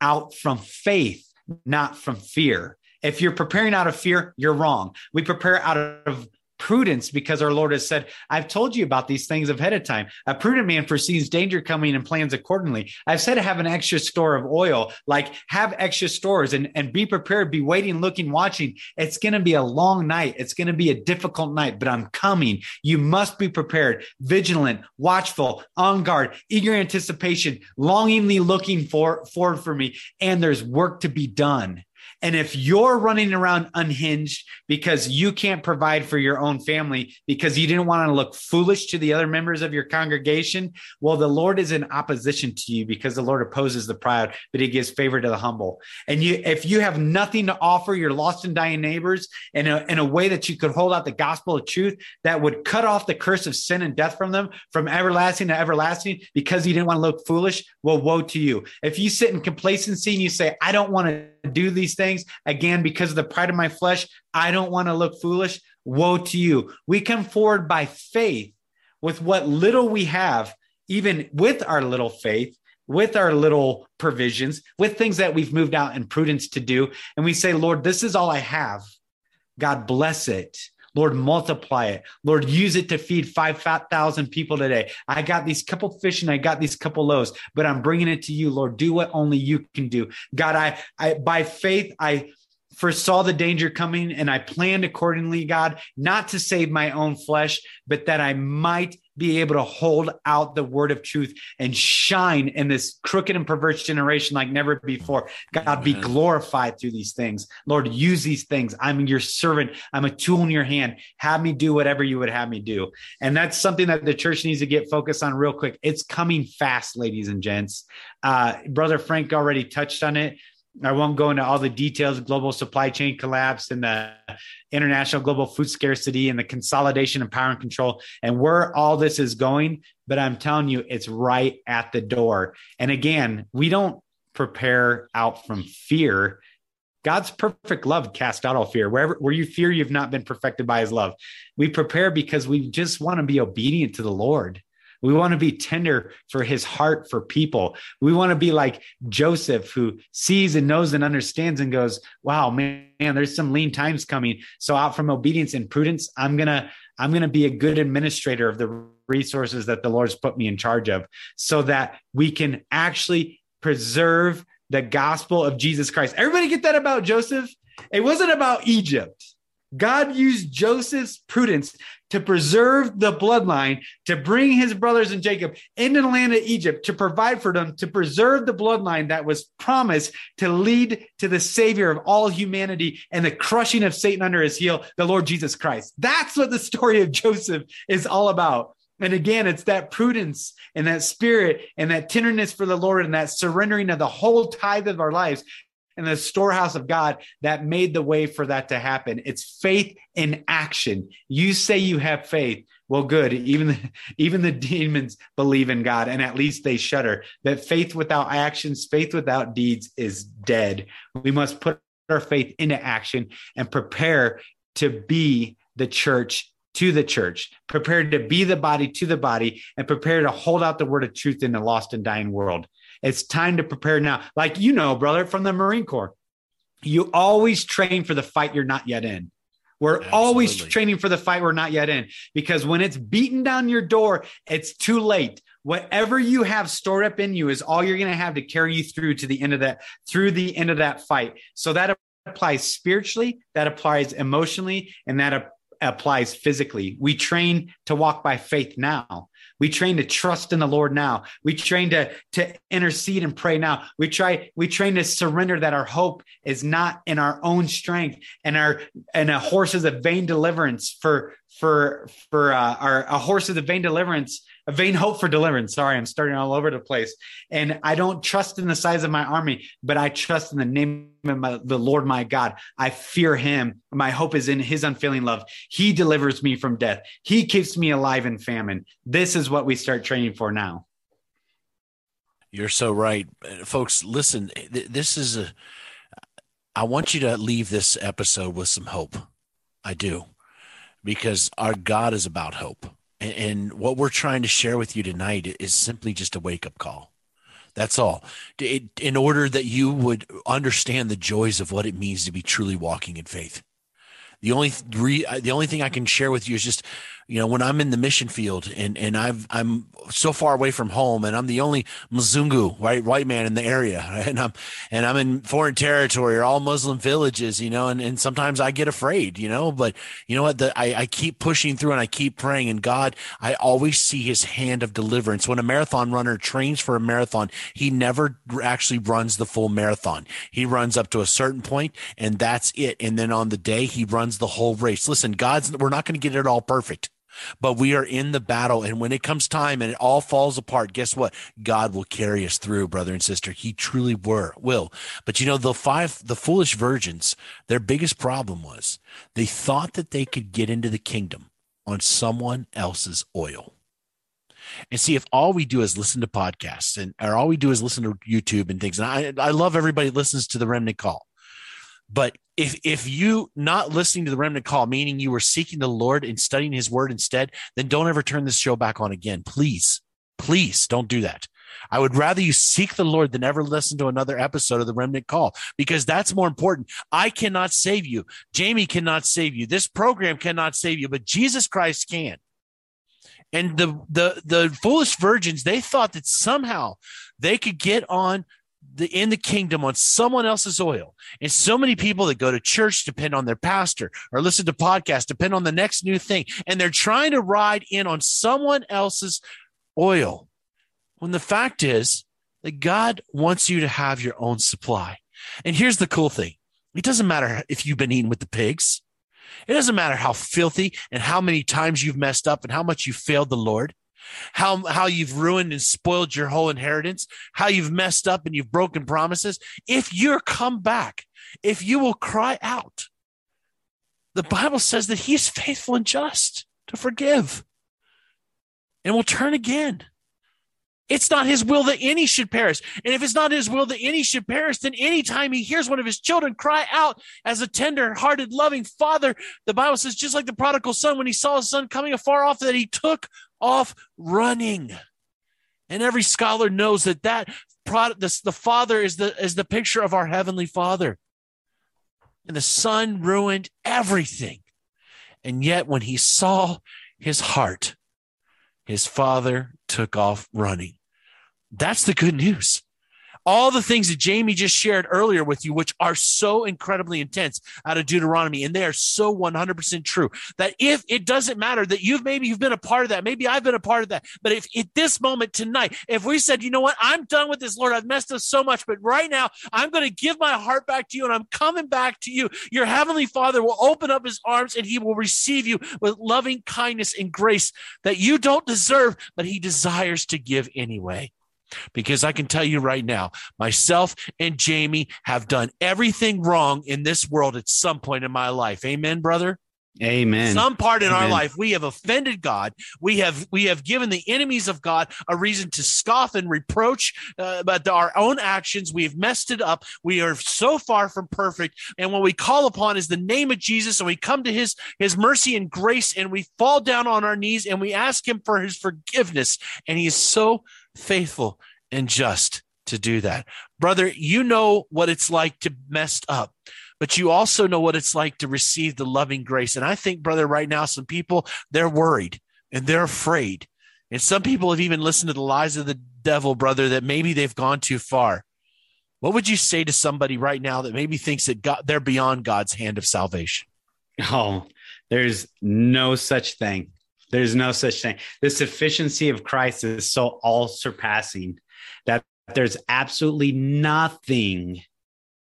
out from faith, not from fear. If you're preparing out of fear, you're wrong. We prepare out of prudence because our Lord has said, I've told you about these things ahead of time. A prudent man foresees danger coming and plans accordingly. I've said to have an extra store of oil, like have extra stores and, and be prepared, be waiting, looking, watching. It's going to be a long night. It's going to be a difficult night, but I'm coming. You must be prepared, vigilant, watchful, on guard, eager anticipation, longingly looking for forward for me. And there's work to be done. And if you're running around unhinged because you can't provide for your own family because you didn't want to look foolish to the other members of your congregation, well, the Lord is in opposition to you because the Lord opposes the proud, but he gives favor to the humble. And you, if you have nothing to offer your lost and dying neighbors in a, in a way that you could hold out the gospel of truth that would cut off the curse of sin and death from them from everlasting to everlasting because you didn't want to look foolish, well, woe to you. If you sit in complacency and you say, I don't want to do these things again because of the pride of my flesh, I don't want to look foolish, woe to you. We come forward by faith with what little we have, even with our little faith, with our little provisions, with things that we've moved out in prudence to do. And we say, Lord, this is all I have. God bless it. Lord, multiply it. Lord, use it to feed 5,000 people today. I got these couple fish and I got these couple loaves, but I'm bringing it to you, Lord. Do what only you can do. God, I, I, by faith, I, foresaw the danger coming and I planned accordingly, God, not to save my own flesh, but that I might be able to hold out the word of truth and shine in this crooked and perverse generation like never before. God, Amen. be glorified through these things. Lord, use these things. I'm your servant. I'm a tool in your hand. Have me do whatever you would have me do. And that's something that the church needs to get focused on real quick. It's coming fast, ladies and gents. Uh, Brother Frank already touched on it. I won't go into all the details global supply chain collapse and the international global food scarcity and the consolidation of power and control and where all this is going. But I'm telling you, it's right at the door. And again, we don't prepare out from fear. God's perfect love cast out all fear. Wherever where you fear, you've not been perfected by his love. We prepare because we just want to be obedient to the Lord. We want to be tender for his heart for people. We want to be like Joseph, who sees and knows and understands and goes, wow, man, there's some lean times coming. So out from obedience and prudence, I'm going to, I'm going to be a good administrator of the resources that the Lord's put me in charge of so that we can actually preserve the gospel of Jesus Christ. Everybody get that about Joseph? It wasn't about Egypt. God used Joseph's prudence to preserve the bloodline, to bring his brothers and Jacob into the land of Egypt, to provide for them, to preserve the bloodline that was promised to lead to the Savior of all humanity and the crushing of Satan under his heel, the Lord Jesus Christ. That's what the story of Joseph is all about. And again, it's that prudence and that spirit and that tenderness for the Lord and that surrendering of the whole tithe of our lives and the storehouse of God that made the way for that to happen. It's faith in action. You say you have faith. Well, good. Even the, even the demons believe in God, and at least they shudder. That faith without actions, faith without deeds, is dead. We must put our faith into action and prepare to be the church to the church, prepared to be the body to the body, and prepare to hold out the word of truth in a lost and dying world. It's time to prepare now. Like you know, brother, from the Marine Corps, you always train for the fight you're not yet in. We're Absolutely. always training for the fight we're not yet in because when it's beaten down your door, it's too late. Whatever you have stored up in you is all you're going to have to carry you through to the end of that, through the end of that fight. So that applies spiritually, that applies emotionally, and that applies physically. We train to walk by faith now. We train to trust in the Lord now. We train to, to intercede and pray now. We try, we train to surrender that our hope is not in our own strength and our, and a horse is a vain deliverance for, for, for, uh, our, a horse is a vain deliverance a vain hope for deliverance. Sorry, I'm starting all over the place. And I don't trust in the size of my army, but I trust in the name of my, the Lord my God. I fear him. My hope is in his unfailing love. He delivers me from death. He keeps me alive in famine. This is what we start training for now. You're so right. Folks, listen, this is a, I want you to leave this episode with some hope. I do, because our God is about hope. And, what we're trying to share with you tonight is simply just a wake up call. That's all. in order that you would understand the joys of what it means to be truly walking in faith. The only re, the only thing I can share with you is just you know, when I'm in the mission field and and I've I'm so far away from home and I'm the only Mzungu, right, white man in the area, and I'm and I'm in foreign territory or all Muslim villages, you know, and, and sometimes I get afraid, you know, but you know what, the, I, I keep pushing through and I keep praying and God, I always see his hand of deliverance. When a marathon runner trains for a marathon, he never actually runs the full marathon. He runs up to a certain point and that's it. And then on the day he runs the whole race. Listen, God's, we're not going to get it all perfect but we are in the battle. And when it comes time and it all falls apart, guess what? God will carry us through, brother and sister. He truly were, will. But you know, the five, the foolish virgins, their biggest problem was they thought that they could get into the kingdom on someone else's oil. And see, if all we do is listen to podcasts and or all we do is listen to YouTube and things, and I, I love everybody listens to the remnant call. But if if you not listening to the remnant call, meaning you were seeking the Lord and studying His Word instead, then don't ever turn this show back on again. Please, please don't do that. I would rather you seek the Lord than ever listen to another episode of the Remnant Call because that's more important. I cannot save you. Jamie cannot save you. This program cannot save you, but Jesus Christ can. And the the the foolish virgins, they thought that somehow they could get on the in the kingdom on someone else's oil. And so many people that go to church depend on their pastor or listen to podcasts, depend on the next new thing. And they're trying to ride in on someone else's oil. When the fact is that God wants you to have your own supply. And here's the cool thing. It doesn't matter if you've been eating with the pigs. It doesn't matter how filthy and how many times you've messed up and how much you failed the Lord how how you've ruined and spoiled your whole inheritance, how you've messed up and you've broken promises. If you're come back, if you will cry out, the Bible says that He is faithful and just to forgive, and will turn again. It's not his will that any should perish. And if it's not his will that any should perish, then anytime he hears one of his children cry out as a tender hearted, loving father, the Bible says, just like the prodigal son, when he saw his son coming afar off, that he took off running. And every scholar knows that that the, the father is the, is the picture of our heavenly father. And the son ruined everything. And yet, when he saw his heart, his father took off running. That's the good news all the things that Jamie just shared earlier with you, which are so incredibly intense out of Deuteronomy, and they are so 100% true that if it doesn't matter that you've maybe you've been a part of that, maybe I've been a part of that, but if at this moment tonight, if we said, you know what, I'm done with this, Lord, I've messed up so much, but right now I'm going to give my heart back to you and I'm coming back to you, your heavenly Father will open up his arms and he will receive you with loving kindness and grace that you don't deserve, but he desires to give anyway. Because I can tell you right now, myself and Jamie have done everything wrong in this world at some point in my life. Amen, brother? Amen. Some part in Amen. our life we have offended God. We have we have given the enemies of God a reason to scoff and reproach uh, about our own actions. We have messed it up. We are so far from perfect. And when we call upon is the name of Jesus and we come to his his mercy and grace and we fall down on our knees and we ask him for his forgiveness and he is so faithful and just to do that. Brother, you know what it's like to mess up, but you also know what it's like to receive the loving grace. And I think, brother, right now, some people, they're worried and they're afraid. And some people have even listened to the lies of the devil, brother, that maybe they've gone too far. What would you say to somebody right now that maybe thinks that God, they're beyond God's hand of salvation? Oh, there's no such thing. There's no such thing. The sufficiency of Christ is so all surpassing that there's absolutely nothing,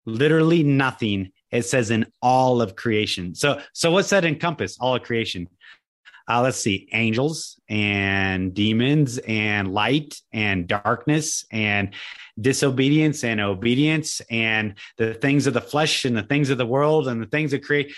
literally nothing. It says in all of creation. So, so what's that encompass? All of creation. Uh, let's see, angels and demons and light and darkness and disobedience and obedience and the things of the flesh and the things of the world and the things that create.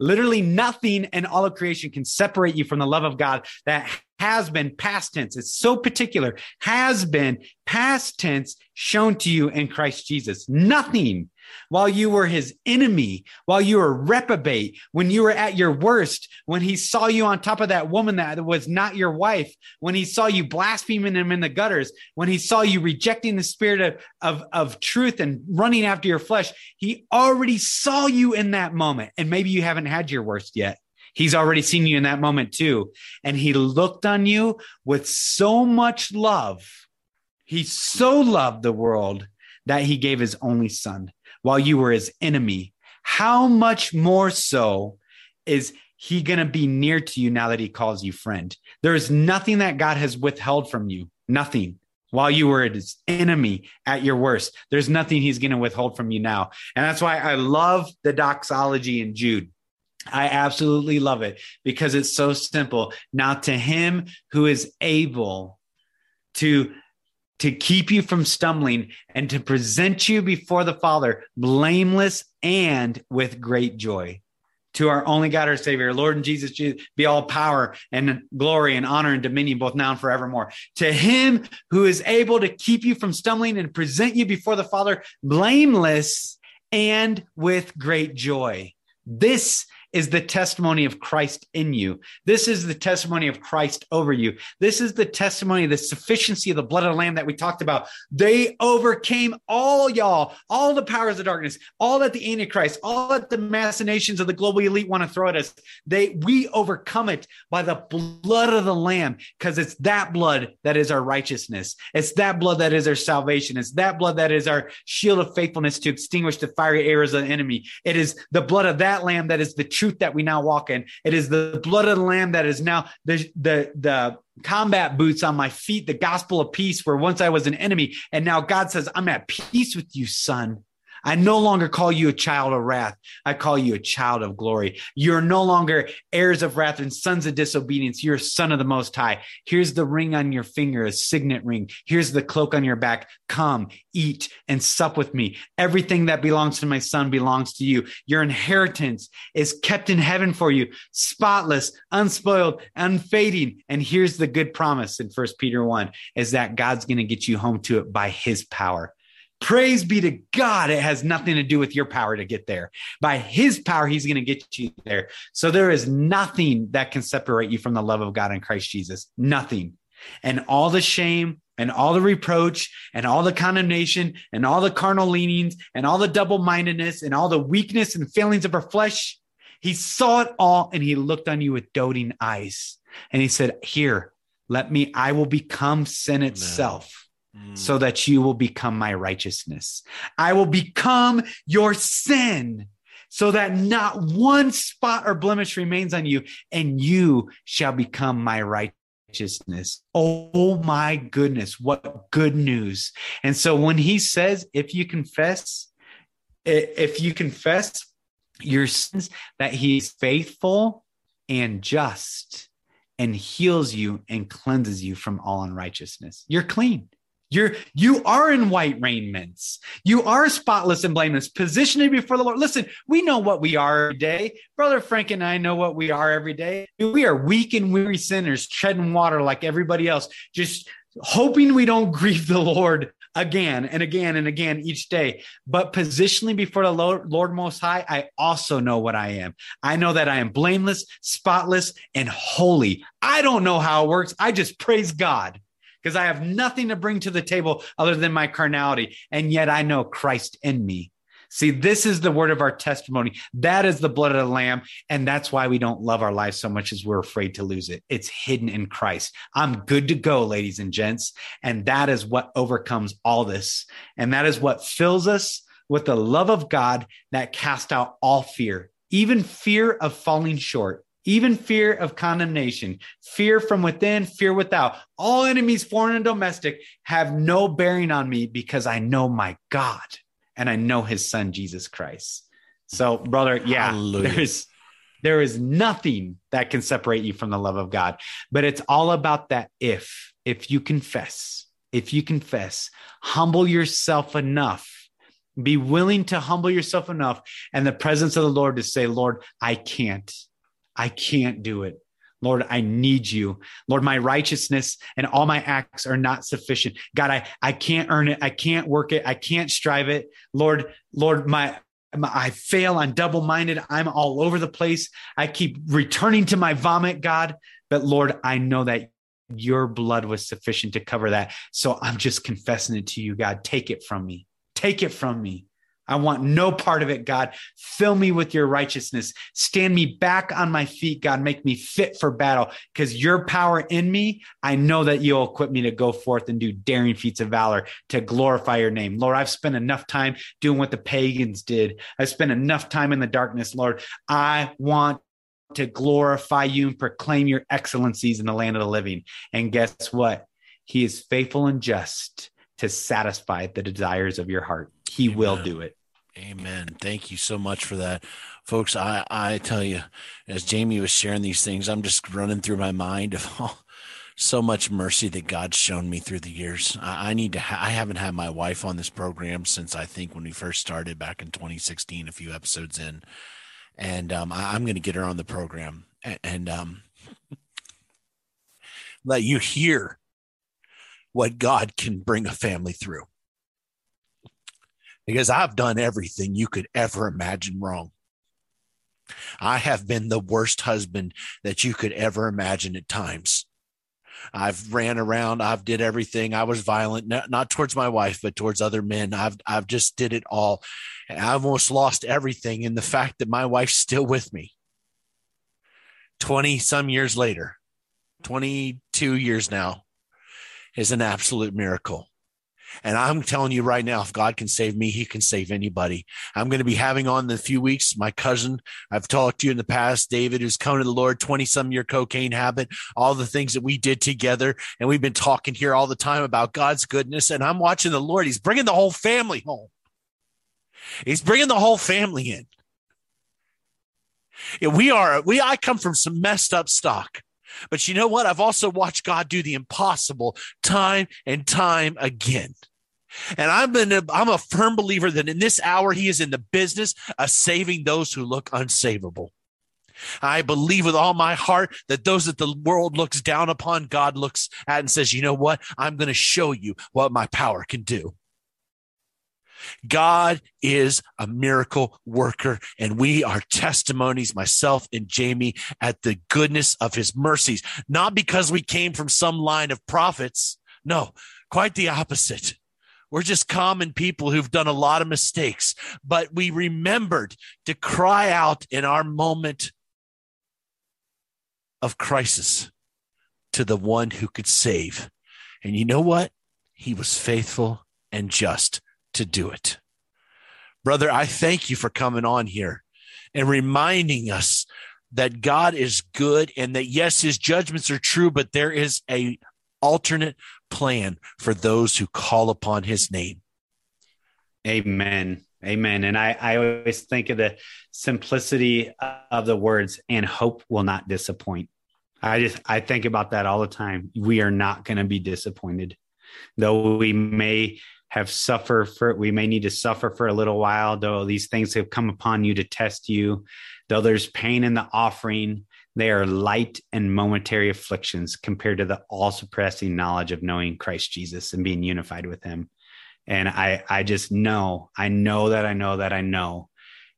It, literally nothing in all of creation can separate you from the love of God that has been past tense. It's so particular, has been past tense shown to you in Christ Jesus. Nothing while you were his enemy, while you were reprobate, when you were at your worst, when he saw you on top of that woman that was not your wife, when he saw you blaspheming him in the gutters, when he saw you rejecting the spirit of, of, of truth and running after your flesh, he already saw you in that moment. And maybe you haven't had your worst yet. He's already seen you in that moment too. And he looked on you with so much love. He so loved the world that he gave his only son while you were his enemy. How much more so is he going to be near to you now that he calls you friend? There is nothing that God has withheld from you. Nothing while you were his enemy at your worst. There's nothing he's going to withhold from you now. And that's why I love the doxology in Jude. I absolutely love it because it's so simple. Now to him who is able to to keep you from stumbling and to present you before the Father blameless and with great joy to our only God, our Savior, Lord and Jesus, Jesus, be all power and glory and honor and dominion, both now and forevermore. To him who is able to keep you from stumbling and present you before the Father blameless and with great joy. This is the testimony of Christ in you. This is the testimony of Christ over you. This is the testimony of the sufficiency of the blood of the Lamb that we talked about. They overcame all y'all, all the powers of darkness, all that the Antichrist, all that the machinations of the global elite want to throw at us. They we overcome it by the blood of the Lamb because it's that blood that is our righteousness. It's that blood that is our salvation. It's that blood that is our shield of faithfulness to extinguish the fiery arrows of the enemy. It is the blood of that Lamb that is the truth that we now walk in. It is the blood of the lamb that is now the the the combat boots on my feet, the gospel of peace, where once I was an enemy. And now God says, I'm at peace with you, son. I no longer call you a child of wrath. I call you a child of glory. You're no longer heirs of wrath and sons of disobedience. You're a son of the Most High. Here's the ring on your finger, a signet ring. Here's the cloak on your back. Come, eat, and sup with me. Everything that belongs to my son belongs to you. Your inheritance is kept in heaven for you, spotless, unspoiled, unfading. And here's the good promise in First Peter 1 is that God's going to get you home to it by his power. Praise be to God. It has nothing to do with your power to get there. By his power, he's going to get you there. So there is nothing that can separate you from the love of God in Christ Jesus. Nothing. And all the shame and all the reproach and all the condemnation and all the carnal leanings and all the double mindedness and all the weakness and failings of our flesh, he saw it all and he looked on you with doting eyes. And he said, Here, let me, I will become sin itself so mm. that you will become my righteousness. I will become your sin so that not one spot or blemish remains on you, and you shall become my righteousness. Oh my goodness, what good news. And so when he says, if you confess, if you confess your sins, that he's faithful and just and heals you and cleanses you from all unrighteousness, you're clean. You're you are in white raiments. You are spotless and blameless, positioned before the Lord. Listen, we know what we are every day. Brother Frank and I know what we are every day. We are weak and weary sinners, treading water like everybody else, just hoping we don't grieve the Lord again and again and again each day. But positionally before the Lord, Lord Most High, I also know what I am. I know that I am blameless, spotless, and holy. I don't know how it works. I just praise God because I have nothing to bring to the table other than my carnality. And yet I know Christ in me. See, this is the word of our testimony. That is the blood of the Lamb. And that's why we don't love our life so much as we're afraid to lose it. It's hidden in Christ. I'm good to go, ladies and gents. And that is what overcomes all this. And that is what fills us with the love of God that casts out all fear, even fear of falling short even fear of condemnation, fear from within, fear without. All enemies, foreign and domestic, have no bearing on me because I know my God and I know his son, Jesus Christ. So, brother, yeah, Hallelujah. there's there is nothing that can separate you from the love of God. But it's all about that if, if you confess, if you confess, humble yourself enough be willing to humble yourself enough and the presence of the Lord to say, Lord, I can't. I can't do it. Lord, I need you. Lord, my righteousness and all my acts are not sufficient. God, I, I can't earn it. I can't work it. I can't strive it. Lord, Lord, my, my I fail. I'm double minded. I'm all over the place. I keep returning to my vomit, God. But Lord, I know that your blood was sufficient to cover that. So I'm just confessing it to you, God. Take it from me. Take it from me. I want no part of it, God. Fill me with your righteousness. Stand me back on my feet, God. Make me fit for battle because your power in me, I know that you'll equip me to go forth and do daring feats of valor to glorify your name. Lord, I've spent enough time doing what the pagans did. I've spent enough time in the darkness, Lord. I want to glorify you and proclaim your excellencies in the land of the living. And guess what? He is faithful and just to satisfy the desires of your heart. He Amen. will do it. Amen. Thank you so much for that. Folks, I, I tell you, as Jamie was sharing these things, I'm just running through my mind of all so much mercy that God's shown me through the years. I, I need to, ha- I haven't had my wife on this program since I think when we first started back in 2016, a few episodes in. And um, I, am going to get her on the program and, and um, let you hear what God can bring a family through because I've done everything you could ever imagine wrong. I have been the worst husband that you could ever imagine at times. I've ran around. I've did everything. I was violent, not, towards my wife, but towards other men. I've I've just did it all. I've almost lost everything in the fact that my wife's still with me. Twenty some years later, twenty two years now, is an absolute miracle. And I'm telling you right now, if God can save me, he can save anybody. I'm going to be having on in a few weeks my cousin. I've talked to you in the past, David, who's come to the Lord, 20 some year cocaine habit, all the things that we did together. And we've been talking here all the time about God's goodness. And I'm watching the Lord. He's bringing the whole family home. He's bringing the whole family in. Yeah, we are, we, I come from some messed up stock. But you know what? I've also watched God do the impossible time and time again. And I'm a, I'm a firm believer that in this hour, he is in the business of saving those who look unsavable. I believe with all my heart that those that the world looks down upon, God looks at and says, you know what? I'm going to show you what my power can do. God is a miracle worker, and we are testimonies, myself and Jamie, at the goodness of his mercies, not because we came from some line of prophets. No, quite the opposite. We're just common people who've done a lot of mistakes, but we remembered to cry out in our moment of crisis to the one who could save. And you know what? He was faithful and just to do it. Brother, I thank you for coming on here and reminding us that God is good and that yes, his judgments are true, but there is a alternate plan for those who call upon his name. Amen. Amen. And I, I always think of the simplicity of the words and hope will not disappoint. I just I think about that all the time. We are not going to be disappointed. Though we may have suffered for we may need to suffer for a little while though these things have come upon you to test you. Though there's pain in the offering they are light and momentary afflictions compared to the all suppressing knowledge of knowing Christ Jesus and being unified with him. And i i just know i know that i know that i know.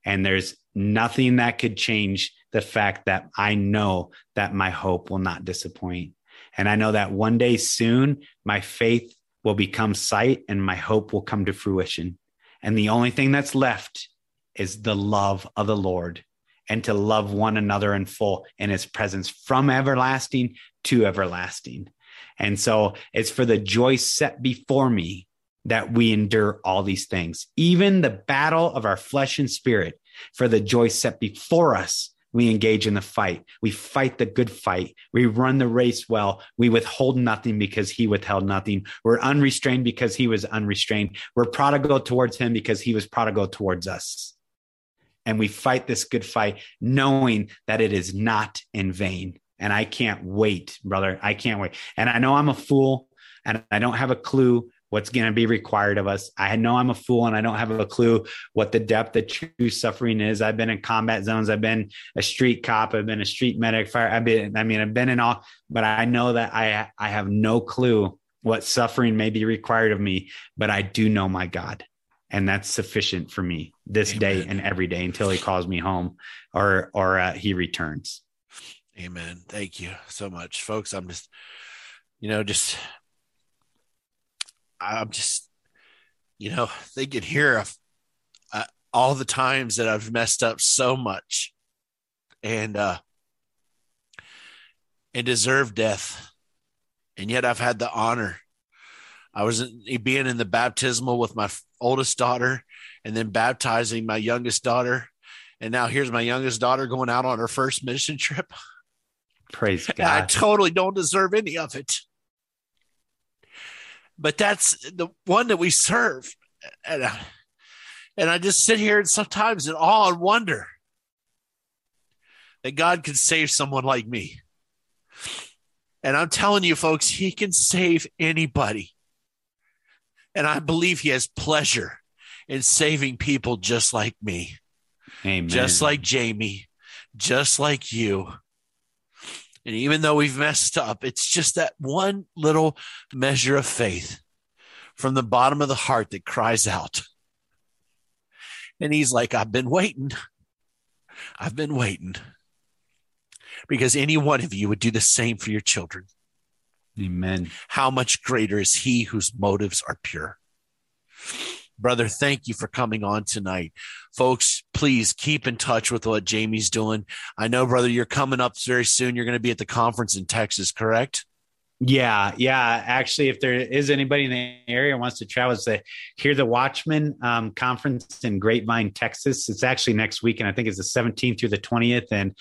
And there's nothing that could change the fact that i know that my hope will not disappoint. And i know that one day soon my faith will become sight and my hope will come to fruition. And the only thing that's left is the love of the Lord and to love one another in full in his presence from everlasting to everlasting. And so it's for the joy set before me that we endure all these things, even the battle of our flesh and spirit, for the joy set before us we engage in the fight. We fight the good fight. We run the race well. We withhold nothing because he withheld nothing. We're unrestrained because he was unrestrained. We're prodigal towards him because he was prodigal towards us. And we fight this good fight knowing that it is not in vain. And I can't wait, brother. I can't wait. And I know I'm a fool and I don't have a clue what's going to be required of us. I know I'm a fool and I don't have a clue what the depth of true suffering is. I've been in combat zones. I've been a street cop. I've been a street medic. Fire. I've been. I mean, I've been in all, but I know that I I have no clue what suffering may be required of me. But I do know my God, and that's sufficient for me this Amen. day and every day until He calls me home or or uh, He returns. Amen. Thank you so much, folks. I'm just, you know, just I'm just, you know, they could hear a, a, all the times that I've messed up so much and uh and deserve death. And yet I've had the honor. I was in, being in the baptismal with my oldest daughter and then baptizing my youngest daughter. And now here's my youngest daughter going out on her first mission trip. Praise God. I totally don't deserve any of it. But that's the one that we serve. And, I, and I just sit here and sometimes in awe and wonder that God could save someone like me. And I'm telling you, folks, He can save anybody. And I believe He has pleasure in saving people just like me, Amen. just like Jamie, just like you. And even though we've messed up, it's just that one little measure of faith from the bottom of the heart that cries out. And he's like, I've been waiting. I've been waiting. Because any one of you would do the same for your children. Amen. How much greater is he whose motives are pure? Brother, thank you for coming on tonight. Folks, please keep in touch with what Jamie's doing. I know, brother, you're coming up very soon. You're going to be at the conference in Texas, correct? Yeah, yeah. Actually, if there is anybody in the area wants to travel, it's the Hear the Watchman um, conference in Grapevine, Texas. It's actually next week, and I think it's the 17th through the 20th. And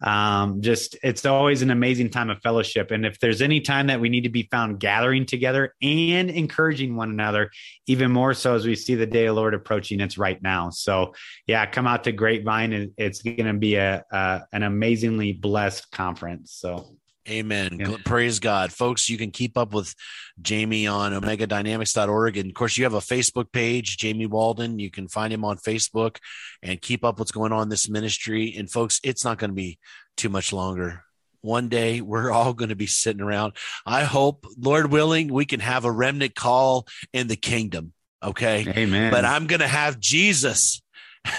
um, just it's always an amazing time of fellowship. And if there's any time that we need to be found gathering together and encouraging one another, even more so as we see the day of Lord approaching, it's right now. So yeah, come out to Grapevine, and it's going to be a, a an amazingly blessed conference. So Amen. Yeah. Praise God. Folks, you can keep up with Jamie on omegadynamics.org. And of course, you have a Facebook page, Jamie Walden. You can find him on Facebook and keep up what's going on in this ministry. And folks, it's not going to be too much longer. One day we're all going to be sitting around. I hope, Lord willing, we can have a remnant call in the kingdom. Okay. Amen. But I'm going to have Jesus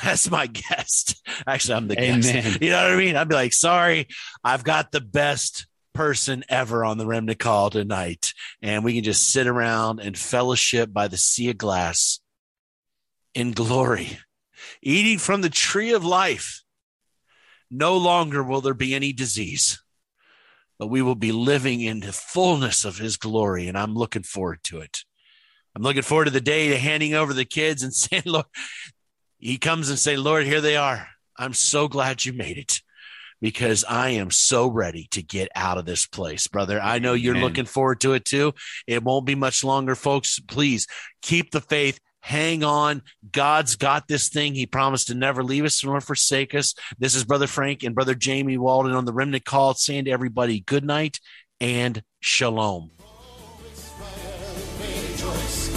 as my guest. Actually, I'm the Amen. guest. You know what I mean? I'd be like, sorry, I've got the best person ever on the Remnant Call tonight. And we can just sit around and fellowship by the sea of glass in glory, eating from the tree of life. No longer will there be any disease, but we will be living in the fullness of his glory. And I'm looking forward to it. I'm looking forward to the day to handing over the kids and saying, Lord, he comes and say, Lord, here they are. I'm so glad you made it because I am so ready to get out of this place, brother. I know you're Amen. looking forward to it too. It won't be much longer, folks. Please keep the faith. Hang on. God's got this thing. He promised to never leave us nor forsake us. This is Brother Frank and Brother Jamie Walden on the Remnant Call saying to everybody, good night and shalom. made you his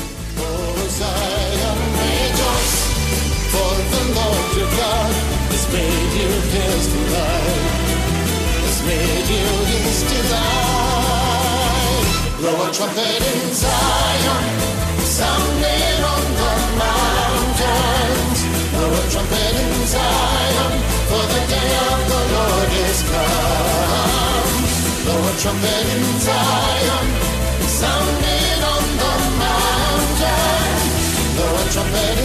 delight. Has made you his delight. Blow a trumpet in Zion, sounding on the mountains. Blow a trumpet in Zion, for the day of the Lord is come. Blow a trumpet in Zion, sounding on the mountains. Blow a trumpet